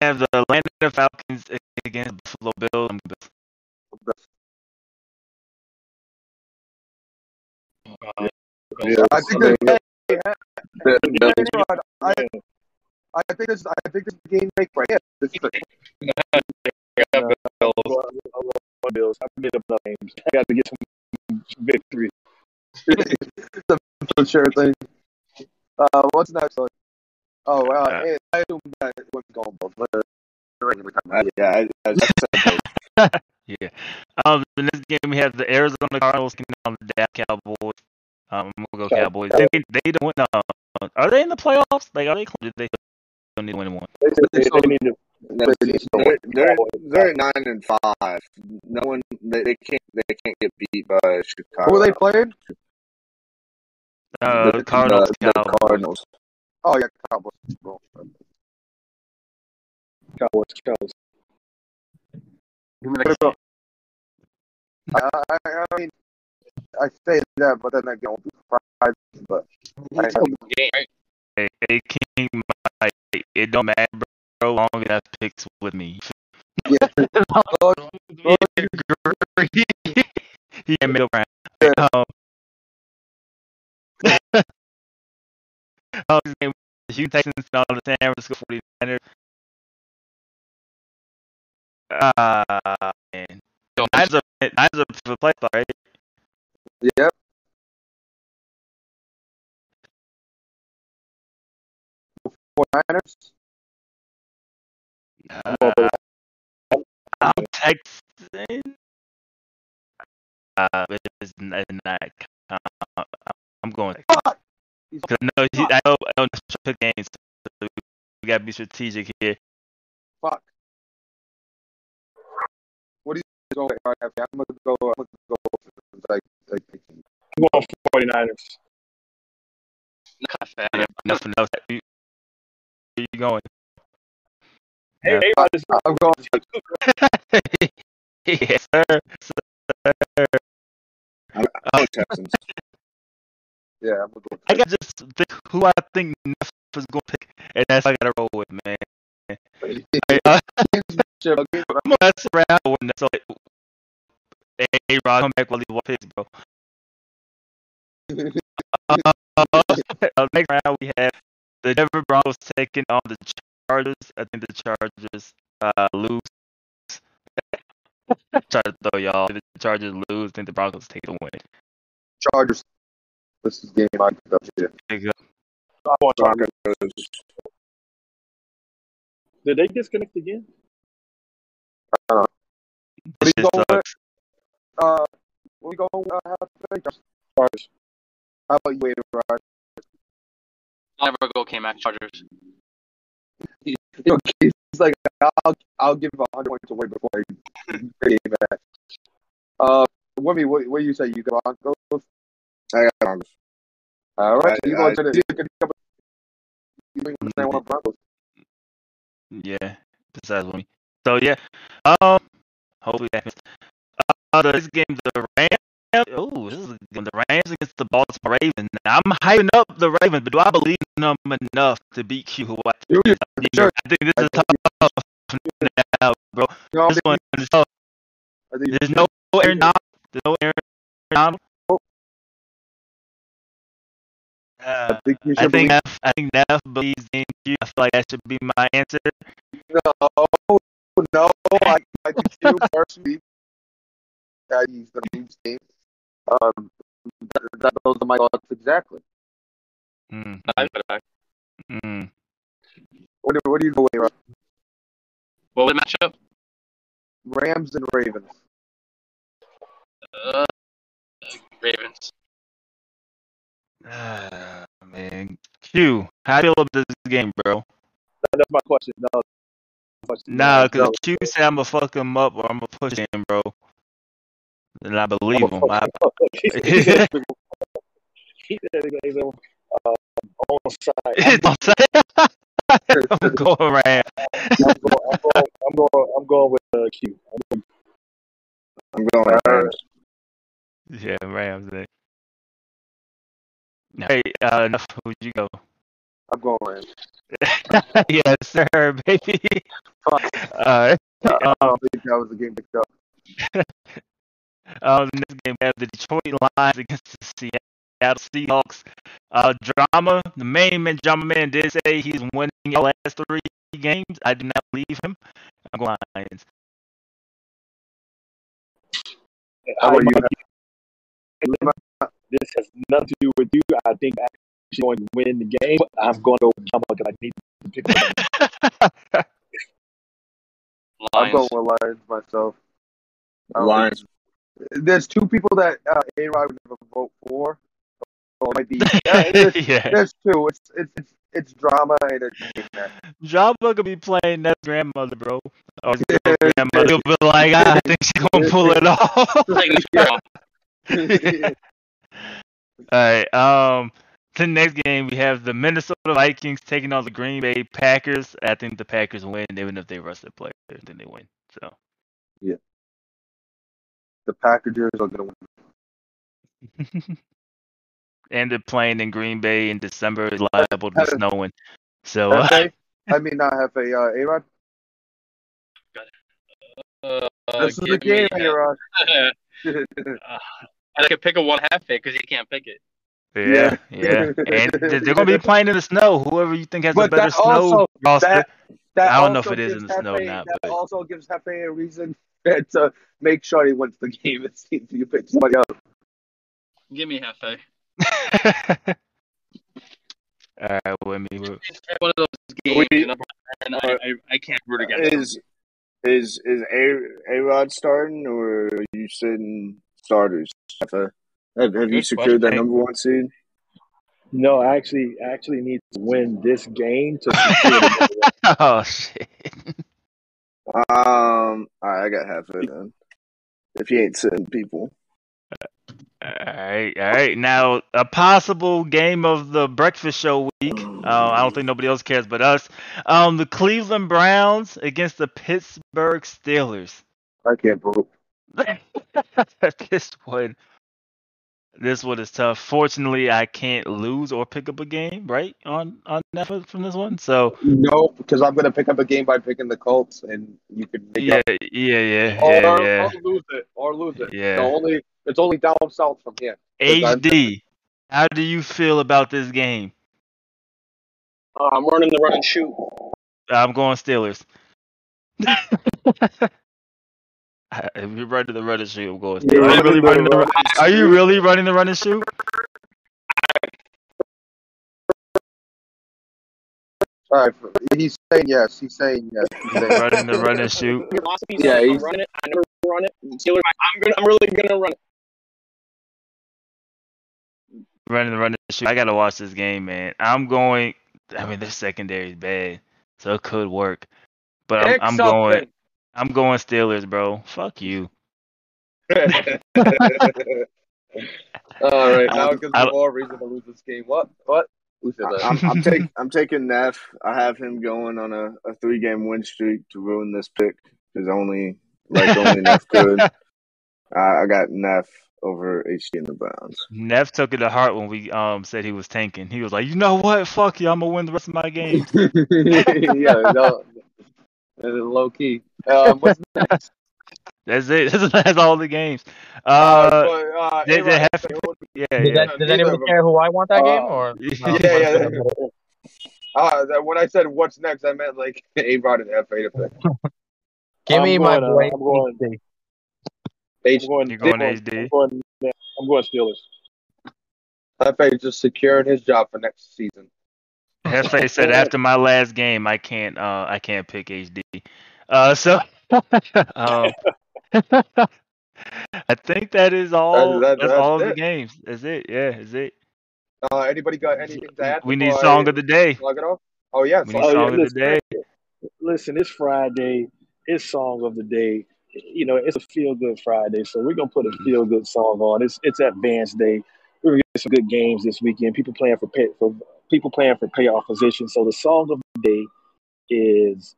have the Atlanta Falcons against Buffalo Bills. I'm Uh, Yeah, I think that, The- the- I, I think this I think this is game make right here. This is Bills. I made up enough names. I got to get some victory. the for sure thing. Uh, what's next one? Oh, uh, Uh, hey, I assume that was going both. But, I- yeah, I, I. [LAUGHS] Yeah. Um, the next game we have the Arizona Cardinals taking on the Dallas Cowboys. Um, I'm gonna go Cowboys. They, they don't win. Uh, are they in the playoffs? Like, are they? Did they don't need to win one? They, they, they need to. They're, they're, they're at nine and five. No one they, they can't they can't get beat by Chicago. Who are they playing? Uh, the, Cardinals. the, the Cardinals. Oh yeah, Cowboys. Bro. Cowboys, Cowboys. give me the I, I, I mean, I say that, but then I won't be surprised. But I, game, right? Hey, hey, King Mike, it don't matter, bro. Long enough picks with me. [LAUGHS] Yeah. [LAUGHS] Oh, [LAUGHS] he ain't middle ground. Yeah. Um, oh, his name was Houston Texans and all the San Francisco 49ers. Ah, man. Niners are, Niners are for play right? yep. Four Niners. Uh, I'm texting. Uh, it's not. Uh, I'm going. Fuck. Cause I know, he, I know, I know games. So we gotta be strategic here. Fuck. Go? with? All right, okay, I'm gonna go. I'm gonna go. Like, like, I'm going 49ers. Kind of fat. Nothing else. Where you going? Hey, Yeah. hey, I, I'm going. yes, sir. sir. Oh, Texans. Yeah, I'm gonna go. I got just think who I think Neff is gonna pick, and that's what I gotta roll with, man. I'm gonna mess around with. So, hey, Rod, come back while these picks, bro. Uh, uh, next round we have the Denver Broncos taking on the Chargers. I think the Chargers uh, lose. Try to y'all. If the Chargers lose, I think the Broncos take the win. Chargers. This is game I you go. I'm going Chargers. Broncos. Did they disconnect again? What This do shit you go with? sucks. Uh, what we going? Uh, have to think? Chargers. How about you, wait, Rod? I'll never go K-Mac Chargers. You know, he's like, I'll, I'll give a hundred points away before I game back. Uh, Wimmy, what, what do you say? You go Broncos? I got Broncos. All right, I- you go I- to the. You can come. You can say one Broncos. Yeah, besides me. So yeah, um, hopefully that happens. Uh, this game, the Rams Oh, this is the Rams against the Baltimore Ravens. Now, I'm hyping up the Ravens, but do I believe in them enough to beat Q? Who I think, sure. I think this is tough now, bro. No, This one is tough. There's no Aaron Donald. There's no Aaron Donald. Uh, I think you I think believe- Neff, I think Neff believes in Q. I feel like that should be my answer. No, no, I, I think you [LAUGHS] personally that he's gonna lose game. Um, that, that, those are my thoughts exactly. Mm, I put mm. What, do- what do you go with? What was the matchup? Rams and Ravens. Uh, Ravens. Ah, man. Q, how do you feel about this game, bro? That's my question. No. question. Nah, because no. Q said I'm gonna fuck him up or I'm gonna push him, bro. And I believe him. I, [LAUGHS] he said he [LAUGHS] said he's on uh, on side. [LAUGHS] I'm going around. I'm going, I'm going, I'm going, I'm going with uh, Q. I'm going Rams. Yeah, Rams. Man. Hey, uh, enough. Who'd you go? I'm going [LAUGHS] yes, sir, [LAUGHS] baby. Fuck. Uh, I don't think that was a game picked up. um, in this game, we have the Detroit Lions against the Seattle Seahawks. Uh, drama. The main man, drama man, did say he's winning the last three games. I do not believe him. I'm going Lions. How about you? This has nothing to do with you. I think I'm actually going to win the game. I'm going to go with Jumbo because I need to pick them. I'm going with Lions myself. Um, Lions. There's two people that uh, A Rod would never vote for. So it might be. Yeah, [LAUGHS] there's, yeah. there's two. It's it's it's, it's drama and it's Jabba could be playing that grandmother, bro. Or his grandmother He'll be like, I think she's gonna pull it off. Like, [LAUGHS] yeah. [LAUGHS] All right. Um, the next game we have the Minnesota Vikings taking on the Green Bay Packers. I think the Packers win, even if they rush their players. Then they win. So yeah, the Packers are gonna win. [LAUGHS] and they're playing in Green Bay in December. It's liable to be snowing. So uh, [LAUGHS] I mean not Hefe, uh, A Rod. Uh, This is the game, A Rod. [LAUGHS] I could pick a one half pick because he can't pick it. yeah, yeah. And they're [LAUGHS] they're gonna be playing in the snow. Whoever you think has a better that snow also- roster. that- That I don't know if it is in the snow or not. That but- also gives Hefe a reason [LAUGHS] to make sure he wins the game. It seems you pick somebody else. Give me half [LAUGHS] a. All right, with me. with- one of those games, We- and, I'm- I, I, I can't root against him. Is is is A A Rod starting or are you sitting starters? Have, have, have you secured that number one seed? No, I actually I actually need to win this game to [LAUGHS] secure the [LAUGHS] Oh shit. Um, all right, I got half of it then. If you ain't sitting people, All right, all right. Now, a possible game of the breakfast show week. Uh, I don't think nobody else cares but us. Um, the Cleveland Browns against the Pittsburgh Steelers. I can't vote. [LAUGHS] this one, this one is tough. Fortunately, I can't lose or pick up a game right on on Netflix from this one. So No, because I'm gonna pick up a game by picking the Colts, and you can make yeah, up. yeah, yeah, Or, yeah, yeah, or lose it, or lose it. Yeah. The only it's only down south from here. HD. How do you feel about this game? Uh, I'm running the run and shoot. I'm going Steelers. [LAUGHS] [LAUGHS] if you're running the run and shoot, I'm going Yeah, Are you really gonna running the run run? Are you really running the run and shoot? All right, he's saying yes. He's saying yes. He's saying running the run and shoot. Philosophy, Yeah, I'm he's- running it. I never run it. Steelers, I'm gonna, I'm really gonna run it. Running the running and shoot. I gotta watch this game, man. I'm going. I mean, their secondary is bad, so it could work. But I'm, I'm going. Something. I'm going Steelers, bro. Fuck you. [LAUGHS] [LAUGHS] All right, now it gives I- me more reason to lose this game. What? What? Who said that? I'm I'm, take, I'm taking Neff. I have him going on a, a three game win streak to ruin this pick because only like only Neff [LAUGHS] could. I, I got Neff over HD in the Browns. Neff took it to heart when we um said he was tanking. He was like, you know what? Fuck you. I'm gonna win the rest of my games. yeah, no, low key. Um, what's [LAUGHS] next? That's it. [LAUGHS] That's all the games. Uh, Uh, but, uh, they- they A-Rod, have- yeah, Does, yeah. that, does Neither anybody care who I want that Uh, game or? [LAUGHS] Yeah, yeah, yeah. Uh, when I said what's next, I meant like A Rod and F8 to pick. Give me I'm my going, uh, boy. I'm going- HD. H- I'm going, You're going I'm HD? I'm going, I'm going Steelers. F8 just securing his job for next season. Hefe said [LAUGHS] after my last game, I can't uh I can't pick HD. Uh, so [LAUGHS] um, I think that is all. that- that's, that's all of the games. That's it. Yeah, is it. Uh, anybody got anything to add? We need song I of the day. Log it off. Oh yeah, We song need Oh, of yeah, song of the listen. day. Listen, it's Friday. It's song of the day. You know, it's a feel good Friday, so we're gonna put a feel good song on. It's it's Advanced Day. We're gonna get some good games this weekend. People playing for pay, for people playing for playoff position. So the song of the day is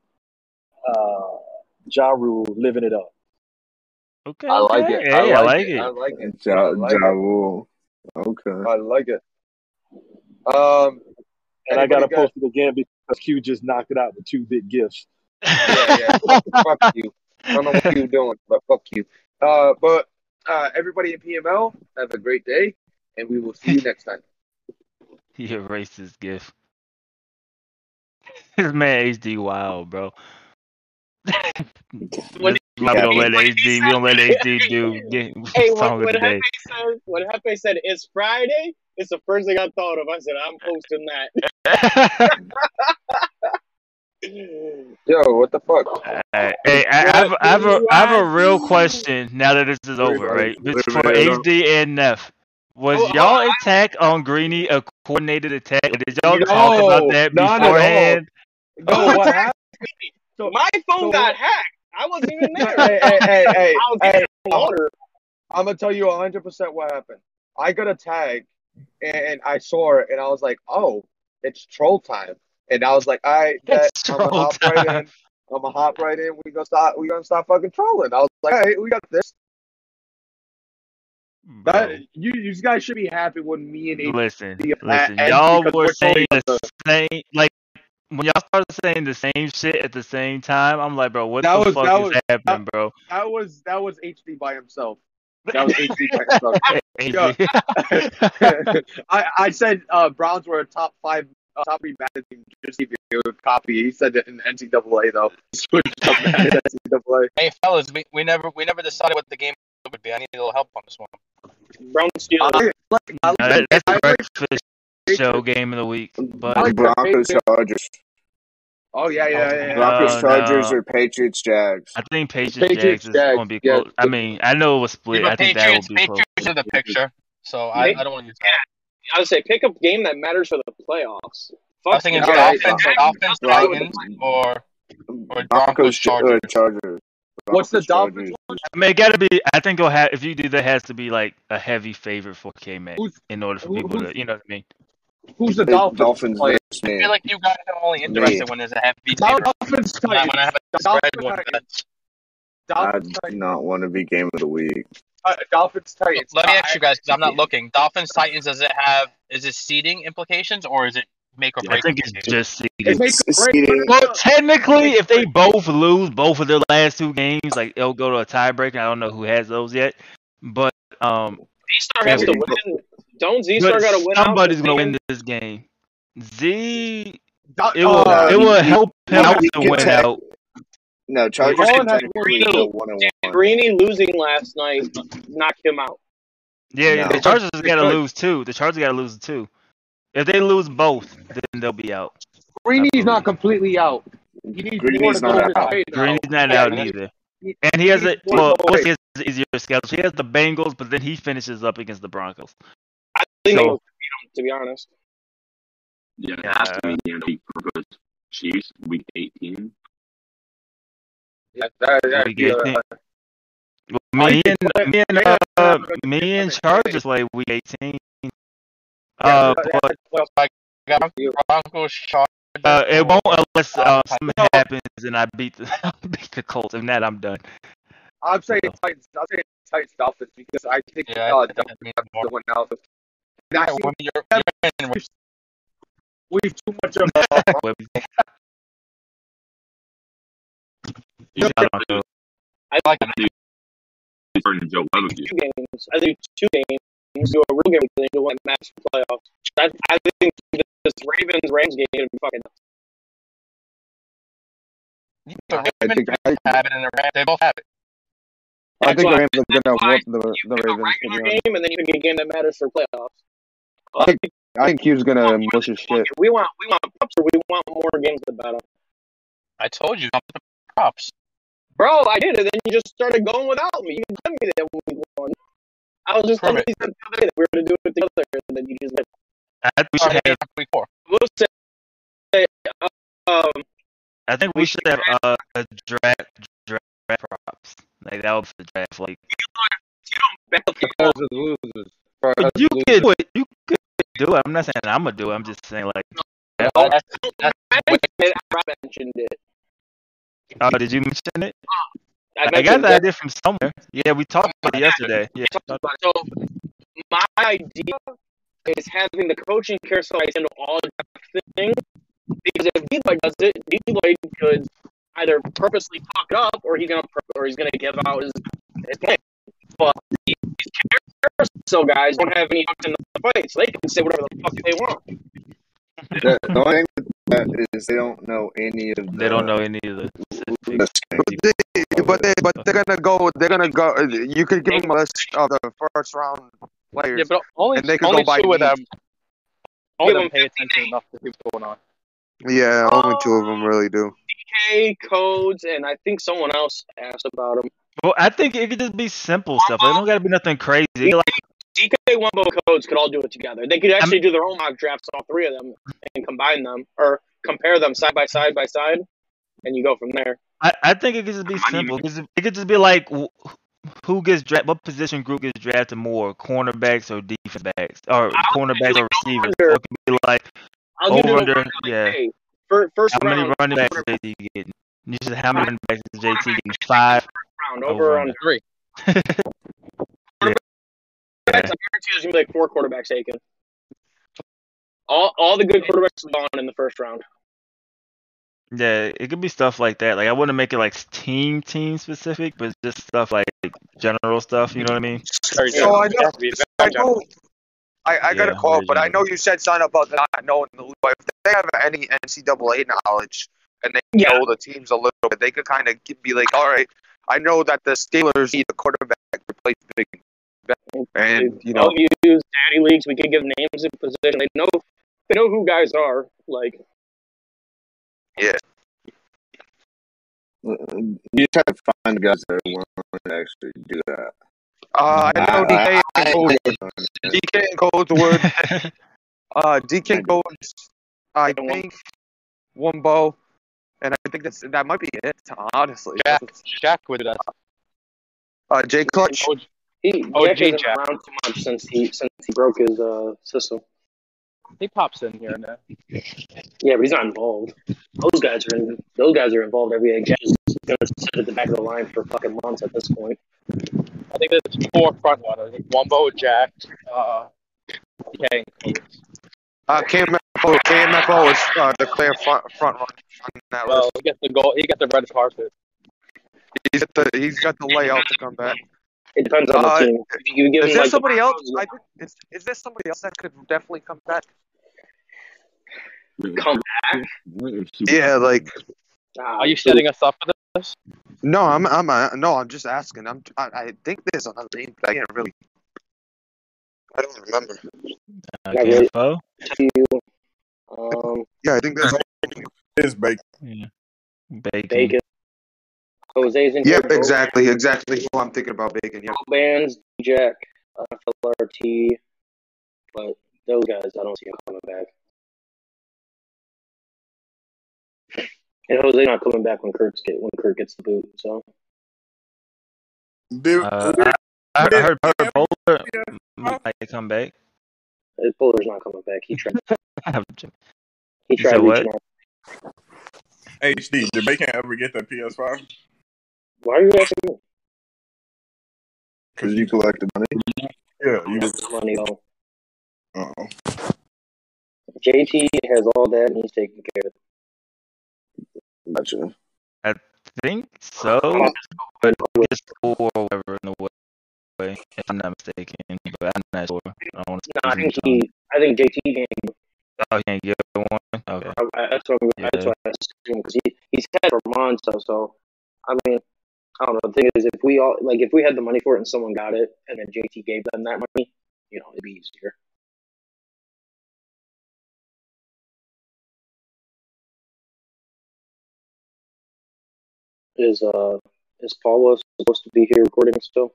uh Ja Rule, living it up. Okay. I like okay. it. Hey, I I like like it. it. I like it. Ja, I like ja. Rule. Okay. I like it. Um, And I gotta got- post it again because Q just knocked it out with two big gifts. yeah, yeah. [LAUGHS] fuck, fuck you. I don't know what you're doing, but fuck you. Uh, but uh, everybody in PML, have a great day, and we will see you next time. He erased his gift. [LAUGHS] This man HD wild, bro. [LAUGHS] When we don't Yeah. let when he HD. We don't let HD [LAUGHS] do get Hey, song when, when of the day. Hefe said when Hefe said it's Friday, it's the first thing I thought of. I said I'm posting that. Yo, what the fuck? Alright, Hey, I I have, I have a, I have a real question now that this is over, right? It's for HD and Neff. Was Oh, oh y'all I- attack on Greeny a coordinated attack? Did y'all No, talk about that not at all. beforehand? No, oh, what happened? My phone so- got hacked. I wasn't even [LAUGHS] there. hey, hey, hey, [LAUGHS] hey, I was hey, I'm gonna tell you 100 percent what happened. I got a tag, and I saw it, and I was like, "Oh, it's troll time." And I was like, "All right, bet. I'm gonna troll hop right in. I'm gonna hop right in. We gonna stop. We gonna stop fucking trolling." I was like, "Hey, we got this." Bro, That, you, you guys should be happy when me and AD listen, listen. Y'all were we're saying trolling the same, like when y'all started saying the same shit at the same time. I'm like, bro, what That the was- fuck that is was- happening, bro? That was that was HD by himself. [LAUGHS] That was HD by himself. HD. [LAUGHS] [LAUGHS] I, I said uh, Browns were a top five, uh, top three bad team. Just give you a copy. He said it in NCAA though. Switched up NCAA. Hey fellas, we, we never we never decided what the game would be. I need a little help on this one. Brown Steelers. I like, I Now, that, that's the breakfast show game of the week. But I like the Broncos Chargers. oh yeah, yeah, yeah. yeah. Broncos Uh, Chargers no. or Patriots Jags. I think Patriots, Patriots, Jags is Jags, going to be yeah. close. I mean, I know it was split. Yeah, I but think that Patriots, will be close. Patriots are the picture, so I, I don't want to use that. I would say pick a game that matters for the playoffs. I was Fuck thinking All right, Dolphins, fine. Dolphins, Well, Titans, or or Broncos Broncos, Chargers. uh, Chargers. What's the Dolphins Chargers. I mean, it got to be. I think it'll have. If you do that, has to be like a heavy favorite for K Mac in order for people to, you know what I mean. Who's the Dolphins? Dolphins playing? versus I feel like you guys are only interested when there's a heavy favorite. Dolphins When I, Titans. when I have a Dolphins spread one, Titans. that's I do Titans. not want to be game of the week. Uh, Dolphins Titans. Let me ask you guys because I'm not looking. Dolphins Titans does it have is it seeding implications or is it make or I break? think it's implications? just It's seeding. make or break. Seeding. Well, technically, if they both lose both of their last two games, like it'll go to a tiebreaker. I don't know who has those yet, but um, Z-Star has to win. Don't Z-Star but got to win somebody's gonna win this game. Z, Do- it will uh, it will he- help him out to win tag- out. No, Chargers Colin can has technically Greeny. one and one. Losing last night knocked him out. Yeah, yeah, No. the Chargers got to lose too. The Chargers got to lose too. If they lose both, then they'll be out. Greeny's not completely out. He needs Greeny's not out. Greeny's not Yeah, out he- either. And he has a needs one well, more what's way. his easier schedule? He has the Bengals, but then he finishes up against the Broncos. I think So- they will beat him, to be honest. Yeah, it has to be the end of week Broncos Chiefs, week 18. Yeah, that, that, We get yeah. ten. Well, me and me and uh, me and yeah. Chargers play week eighteen. Uh, Yeah, but I got Broncos, Chargers. uh, it won't unless uh, Uh, something happens and I beat the I beat the Colts. If not, I'm done. I'm saying Titans. I'm saying Titans Dolphins because I think Yeah, uh, I think that Dolphins means have more. the one now. And I Yeah, see you're, you're in, when- we've too much of uh, Webby. You I don't know. I like have to turn Joe Weather. two games. I think two games. Do a real game. I think one match for playoffs. I, I think this Ravens Rams game is gonna be fucking. nuts. the I Ravens think I, have it and the Rams, they both have it. I think the Rams are That's gonna why whoop the You the pick a Ravens. Regular game, and then you pick a game that matters for playoffs. I think I think Q's gonna mush his shit. We want we want props, or we want more games to bet on. I told you, don't the props. Bro, I did it, and then you just started going without me. You didn't tell me that week one. I was just Prove telling you the other day that we were going to do it together, and then you just like, I we should Already have. after week four. we'll say, um, I think we should have uh, a draft draft props. Like that was the draft. Like you don't bet the Losers, losers. For you losers. could do it. You could do it. I'm not saying I'm gonna do it. I'm just saying like. That's, that's, mention it. I mentioned it. Oh, did you mention it? I I got the that. idea from somewhere. Yeah, we talked about it yesterday. Yeah. about it. So my idea is having the coaching carousel handle all the things because if D Lloyd does it, D Lloyd could either purposely fuck it up or he's gonna or he's gonna give out his, his plan. But these carousel guys don't have any fucks in the fight, so they can say whatever the fuck they want. The, the only thing with that is they don't know any of the. They don't know any of the the specifics. But they, but they, but they're gonna go. They're gonna go. You could give them a list of the first round players. Yeah, but only, And they could only go by two of need. them. Only Give them them pay attention enough to see what's going on. Yeah, only two of them really do. DK codes, and I think someone else asked about them. Well, I think it could just be simple stuff. It don't gotta be nothing crazy. Like DK Wumbo codes could all do it together. They could actually do their own mock drafts, all three of them, and combine them or compare them side by side by side, and you go from there. I, I think it could just be simple. It could just be like who gets drafted, what position group gets drafted more, cornerbacks or defense backs, or cornerbacks or receivers. Or it could be like I'll you over the under, like, yeah. hey, fir- first How many running backs is JT getting? You said how many running backs is JT getting? Five. round Over over on under. Three. [LAUGHS] I guarantee there's gonna be like four quarterbacks taken. All all the good quarterbacks are gone in the first round. Yeah, it could be stuff like that. Like I wouldn't make it like team team specific, but just stuff like general stuff. You know what I mean? So I know, I know, I, I got Yeah, a call, but I know you said something about not knowing the league. But if they have any NCAA knowledge and they Yeah. know the teams a little bit, they could kind of be like, all right, I know that the Steelers need a quarterback to replace Big Ben, and you know, I'll use daddy leagues. We could give names and position. They know they know who guys are. Like yeah, You just have to find guys that are willing to actually do that. uh, I know DK I- and I- I- DK and Codes would, [LAUGHS] uh, DK Codes, I think, Wumbo, and I think that's that might be it. Honestly, Jack, Shaq with us. uh, Jay Clutch. He, Oh, Jack hasn't G-Jack. been around too much since he since he broke his uh system. He pops in here and there. Yeah, but he's not involved. Those guys are in, those guys are involved every day. Jack Jack's gonna sit at the back of the line for fucking months at this point. I think there's four front runners. Wumbo, Jack, uh, DK, and Coates. Uh, KMFO, KMFO is uh, the clear front front runner on that Well, list. he gets the goal. He got the red carpet. He's got the he's got the layout to come back. It depends on Uh, the team. You give Is him there like somebody else? I is, is there somebody else that could definitely come back? come back. Yeah, like Are you setting us up for this? no, I'm I'm uh, no, I'm just asking. I'm I, I think there's another name, but I can't really. I don't remember. Uh, Not really. KFO? you, um, Yeah, I think that's. It's bacon. Yeah. Bacon. Bacon. Jose's in Yep, exactly, exactly. Who I'm thinking about bacon. Yep. Bands, Jack, FLRT, but those guys, I don't see them coming back. And Jose not coming back when Kurt's get when Kurt gets the boot. So Did, Uh, I, I heard, heard Bowler might come back. uh, Bowler's not coming back. He tried. [LAUGHS] You He tried said what? reaching out. HD, did Bacon ever get the PS5? Why are you asking me? Because you collect the money. Yeah, you That's money though. Oh. JT has all that and he's taking care of it. Gotcha. I think so. But just four or whatever in the way, if I'm not mistaken. But I'm not sure. I don't want to No, I think he. I think JT can. Oh, he can't get one. Okay. I, that's what. I'm- That's Yeah. what I assume because he he's had for Monza. So I mean, I don't know. The thing is, if we all like, if we had the money for it and someone got it, and then JT gave them that money, you know, it'd be easier. Is uh is Paula supposed to be here recording still?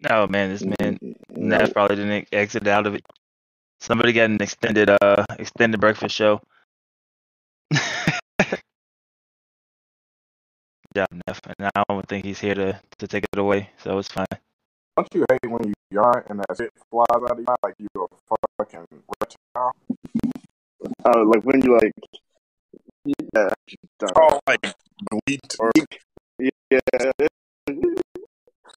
No, man, this man No. Neff probably didn't exit out of it. Somebody got an extended uh extended breakfast show. Job, Neff. And I don't think he's here to, to take it away, so it's fine. Don't you hate when you yawn and that shit flies out of your mouth like you're a fucking reptile? Oh, [LAUGHS] like when you like. Yeah. Oh, like bleat or Yeah. [LAUGHS]